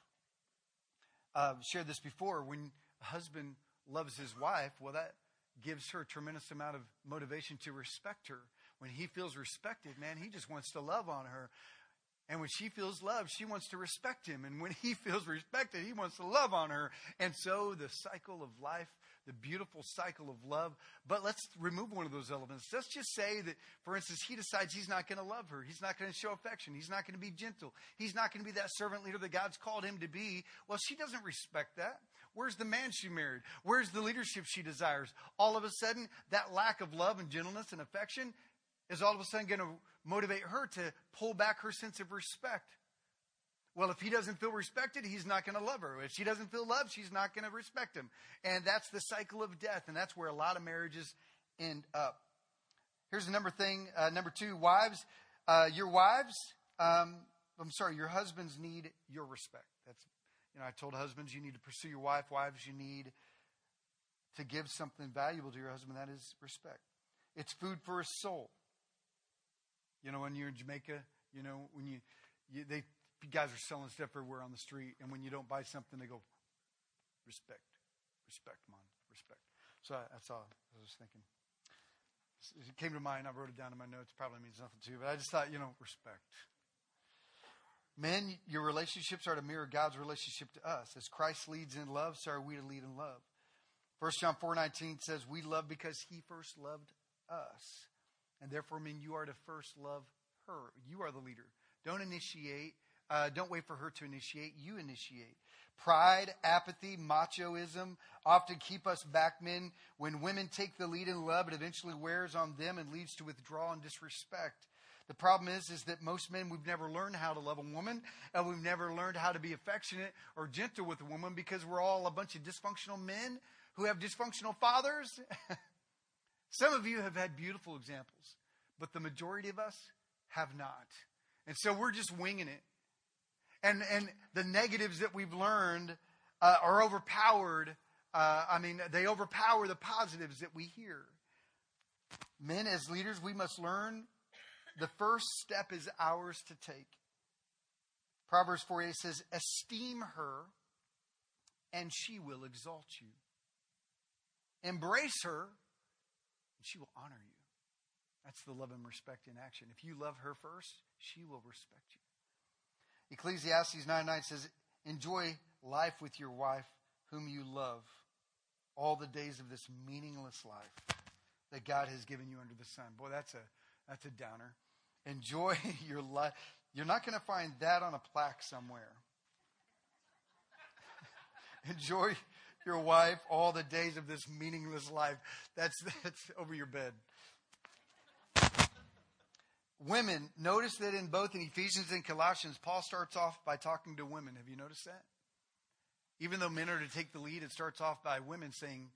I've shared this before. When a husband loves his wife, well, that gives her a tremendous amount of motivation to respect her. When he feels respected, man, he just wants to love on her. And when she feels loved, she wants to respect him. And when he feels respected, he wants to love on her. And so the cycle of life, the beautiful cycle of love. But let's remove one of those elements. Let's just say that, for instance, he decides he's not going to love her. He's not going to show affection. He's not going to be gentle. He's not going to be that servant leader that God's called him to be. Well, she doesn't respect that. Where's the man she married? Where's the leadership she desires? All of a sudden, that lack of love and gentleness and affection is all of a sudden going to motivate her to pull back her sense of respect. Well, if he doesn't feel respected, he's not going to love her. If she doesn't feel loved, she's not going to respect him. And that's the cycle of death, and that's where a lot of marriages end up. Here's the number thing. Uh, number two, wives. Uh, your wives, um, I'm sorry, your husbands need your respect. That's, you know, I told husbands you need to pursue your wife. Wives, you need to give something valuable to your husband. That is respect. It's food for his soul. You know, when you're in Jamaica, you know, when you, you they guys are selling stuff everywhere on the street, and when you don't buy something, they go, respect, respect, man, respect. So I, that's all I was thinking. It came to mind. I wrote it down in my notes. Probably means nothing to you, but I just thought, you know, respect. Men, your relationships are to mirror God's relationship to us. As Christ leads in love, so are we to lead in love. 1 John 4.19 says, we love because he first loved us. And therefore, men, you are to first love her. You are the leader. Don't initiate. Uh, don't wait for her to initiate. You initiate. Pride, apathy, machoism often keep us back, men. When women take the lead in love, it eventually wears on them and leads to withdrawal and disrespect. The problem is, is that most men, we've never learned how to love a woman, and we've never learned how to be affectionate or gentle with a woman because we're all a bunch of dysfunctional men who have dysfunctional fathers. Some of you have had beautiful examples, but the majority of us have not. And so we're just winging it. And, and the negatives that we've learned uh, are overpowered. Uh, I mean, they overpower the positives that we hear. Men, as leaders, we must learn the first step is ours to take. Proverbs 4 8 says, Esteem her, and she will exalt you. Embrace her, and she will honor you. That's the love and respect in action. If you love her first, she will respect you. Ecclesiastes 9 9 says, Enjoy life with your wife, whom you love, all the days of this meaningless life that God has given you under the sun. Boy, that's a that's a downer. Enjoy your life. You're not going to find that on a plaque somewhere. enjoy your wife all the days of this meaningless life. That's, that's over your bed. Women, notice that in both in Ephesians and Colossians, Paul starts off by talking to women. Have you noticed that? Even though men are to take the lead, it starts off by women saying,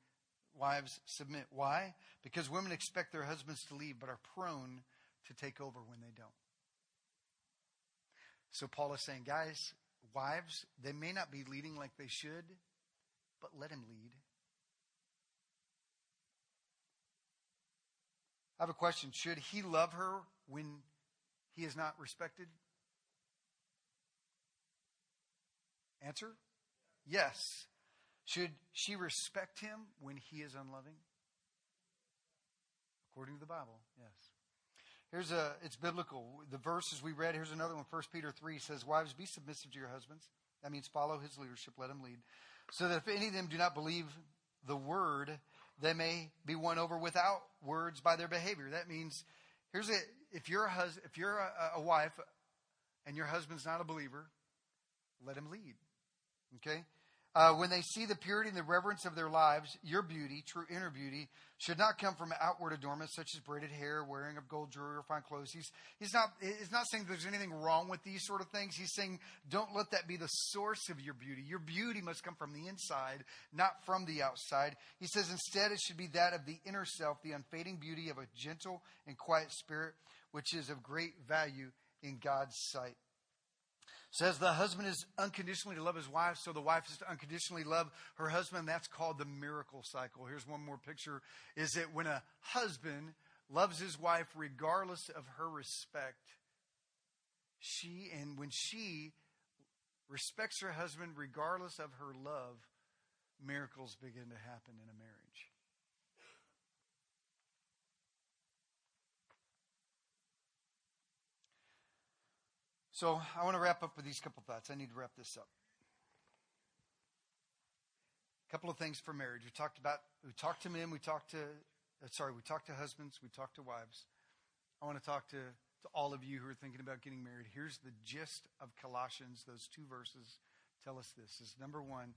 Wives, submit. Why? Because women expect their husbands to leave, but are prone to take over when they don't. So Paul is saying, guys, wives, they may not be leading like they should, but let him lead. I have a question. Should he love her when he is not respected? Answer? Yes. Should she respect him when he is unloving? According to the Bible, yes. Here's a, it's biblical. The verses we read, here's another one. 1 Peter 3 says, Wives, be submissive to your husbands. That means follow his leadership, let him lead. So that if any of them do not believe the word, they may be won over without words by their behavior. That means, here's a, if you're a hus, if you're a, a wife and your husband's not a believer, let him lead. Okay? Uh, when they see the purity and the reverence of their lives, your beauty, true inner beauty, should not come from outward adornments such as braided hair, wearing of gold jewelry, or fine clothes. He's, he's, not, he's not saying there's anything wrong with these sort of things. He's saying don't let that be the source of your beauty. Your beauty must come from the inside, not from the outside. He says instead it should be that of the inner self, the unfading beauty of a gentle and quiet spirit, which is of great value in God's sight says the husband is unconditionally to love his wife, so the wife is to unconditionally love her husband. That's called the miracle cycle. Here's one more picture is that when a husband loves his wife regardless of her respect, she, and when she respects her husband regardless of her love, miracles begin to happen in a marriage. So I want to wrap up with these couple thoughts. I need to wrap this up. A couple of things for marriage. We talked about we talked to men, we talked to uh, sorry, we talked to husbands, we talked to wives. I want to talk to, to all of you who are thinking about getting married. Here's the gist of Colossians. Those two verses tell us this is number one,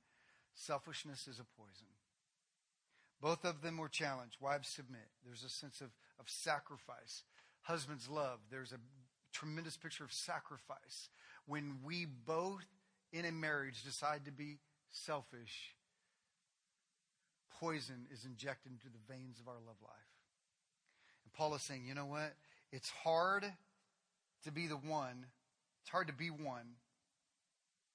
selfishness is a poison. Both of them were challenged. Wives submit. There's a sense of, of sacrifice. Husbands love. There's a tremendous picture of sacrifice. When we both in a marriage decide to be selfish, poison is injected into the veins of our love life. And Paul is saying, you know what? It's hard to be the one. It's hard to be one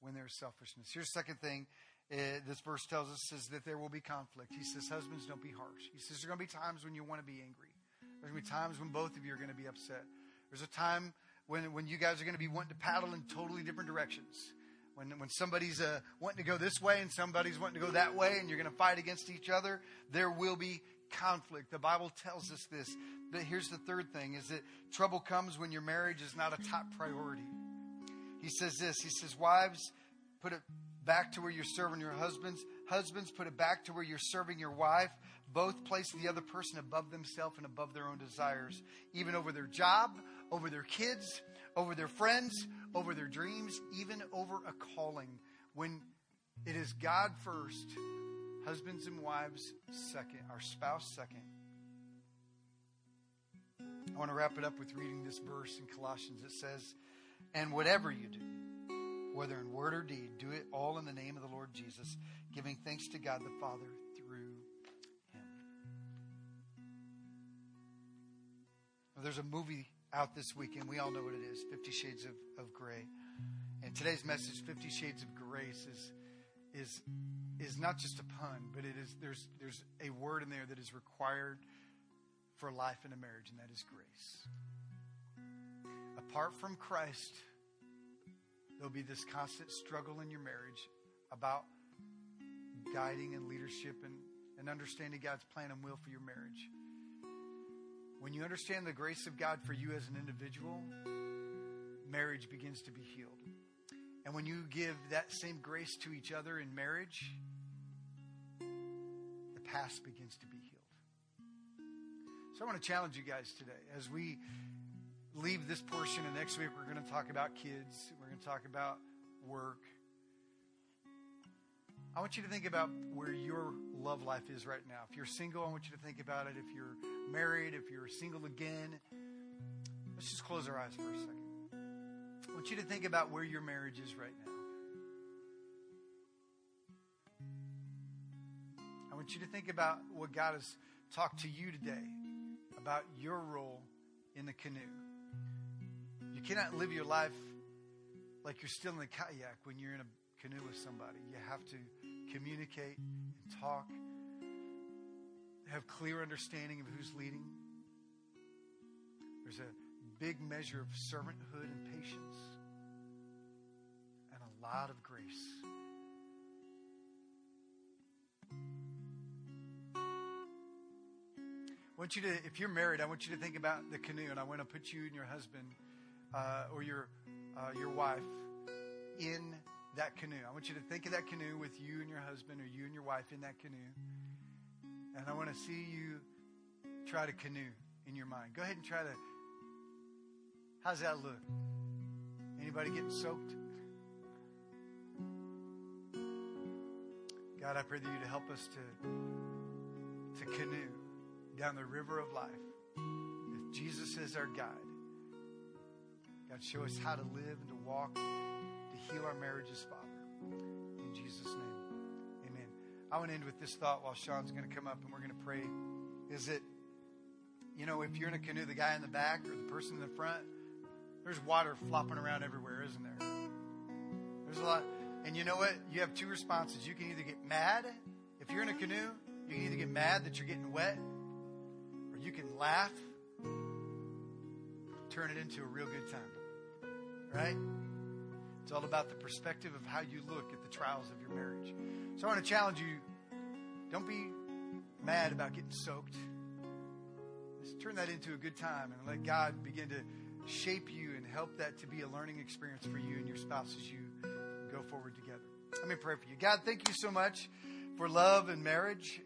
when there's selfishness. Here's the second thing uh, this verse tells us is that there will be conflict. He says, Husbands, don't be harsh. He says, There's going to be times when you want to be angry. There's going to be times when both of you are going to be upset. There's a time when, when you guys are going to be wanting to paddle in totally different directions. When, when somebody's uh, wanting to go this way and somebody's wanting to go that way and you're going to fight against each other, there will be conflict. The Bible tells us this. But here's the third thing is that trouble comes when your marriage is not a top priority. He says this. He says, wives, put it back to where you're serving your husbands. Husbands, put it back to where you're serving your wife. Both place the other person above themselves and above their own desires, even over their job, over their kids, over their friends, over their dreams, even over a calling. When it is God first, husbands and wives second, our spouse second. I want to wrap it up with reading this verse in Colossians. It says, And whatever you do, whether in word or deed, do it all in the name of the Lord Jesus, giving thanks to God the Father through him. There's a movie out this weekend. We all know what it is Fifty Shades of, of Grey. And today's message, Fifty Shades of Grace, is, is, is not just a pun, but it is, there's, there's a word in there that is required for life in a marriage, and that is grace. Apart from Christ, there'll be this constant struggle in your marriage about guiding and leadership and, and understanding God's plan and will for your marriage. When you understand the grace of God for you as an individual, marriage begins to be healed. And when you give that same grace to each other in marriage, the past begins to be healed. So I want to challenge you guys today as we leave this portion, and next week we're going to talk about kids, we're going to talk about work. I want you to think about where your love life is right now. If you're single, I want you to think about it. If you're married, if you're single again, let's just close our eyes for a second. I want you to think about where your marriage is right now. I want you to think about what God has talked to you today about your role in the canoe. You cannot live your life like you're still in the kayak when you're in a canoe with somebody. You have to communicate talk, have clear understanding of who's leading. There's a big measure of servanthood and patience, and a lot of grace. I want you to, if you're married, I want you to think about the canoe, and I want to put you and your husband uh, or your uh, your wife in that canoe. I want you to think of that canoe with you and your husband, or you and your wife in that canoe, and I want to see you try to canoe in your mind. Go ahead and try to. How's that look? Anybody getting soaked? God, I pray that you to help us to to canoe down the river of life. If Jesus is our guide, God, show us how to live and to walk, heal our marriages, Father. In Jesus' name, amen. I want to end with this thought while Sean's going to come up and we're going to pray. Is it, you know, if you're in a canoe, the guy in the back or the person in the front, there's water flopping around everywhere, isn't there? There's a lot. And you know what? You have two responses. You can either get mad. If you're in a canoe, you can either get mad that you're getting wet or you can laugh, turn it into a real good time. Right? It's all about the perspective of how you look at the trials of your marriage. So I want to challenge you don't be mad about getting soaked. Let's turn that into a good time and let God begin to shape you and help that to be a learning experience for you and your spouse as you go forward together. Let me pray for you. God, thank you so much for love and marriage.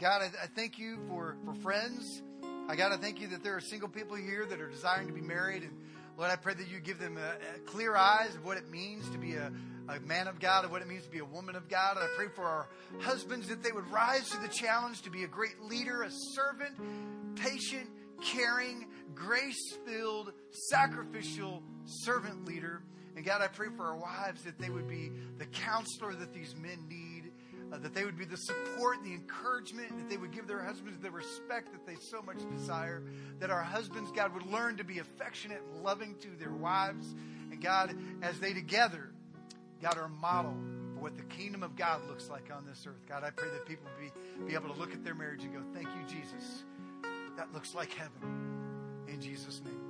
God, I, I thank you for, for friends I got to thank you that there are single people here that are desiring to be married. And Lord, I pray that you give them a, a clear eyes of what it means to be a, a man of God, of what it means to be a woman of God. And I pray for our husbands that they would rise to the challenge to be a great leader, a servant, patient, caring, grace filled, sacrificial servant leader. And God, I pray for our wives that they would be the counselor that these men need uh, that they would be the support, and the encouragement, that they would give their husbands the respect that they so much desire. That our husbands, God, would learn to be affectionate and loving to their wives. And God, as they together, God, are a model for what the kingdom of God looks like on this earth. God, I pray that people be, be able to look at their marriage and go, Thank you, Jesus. That looks like heaven. In Jesus' name.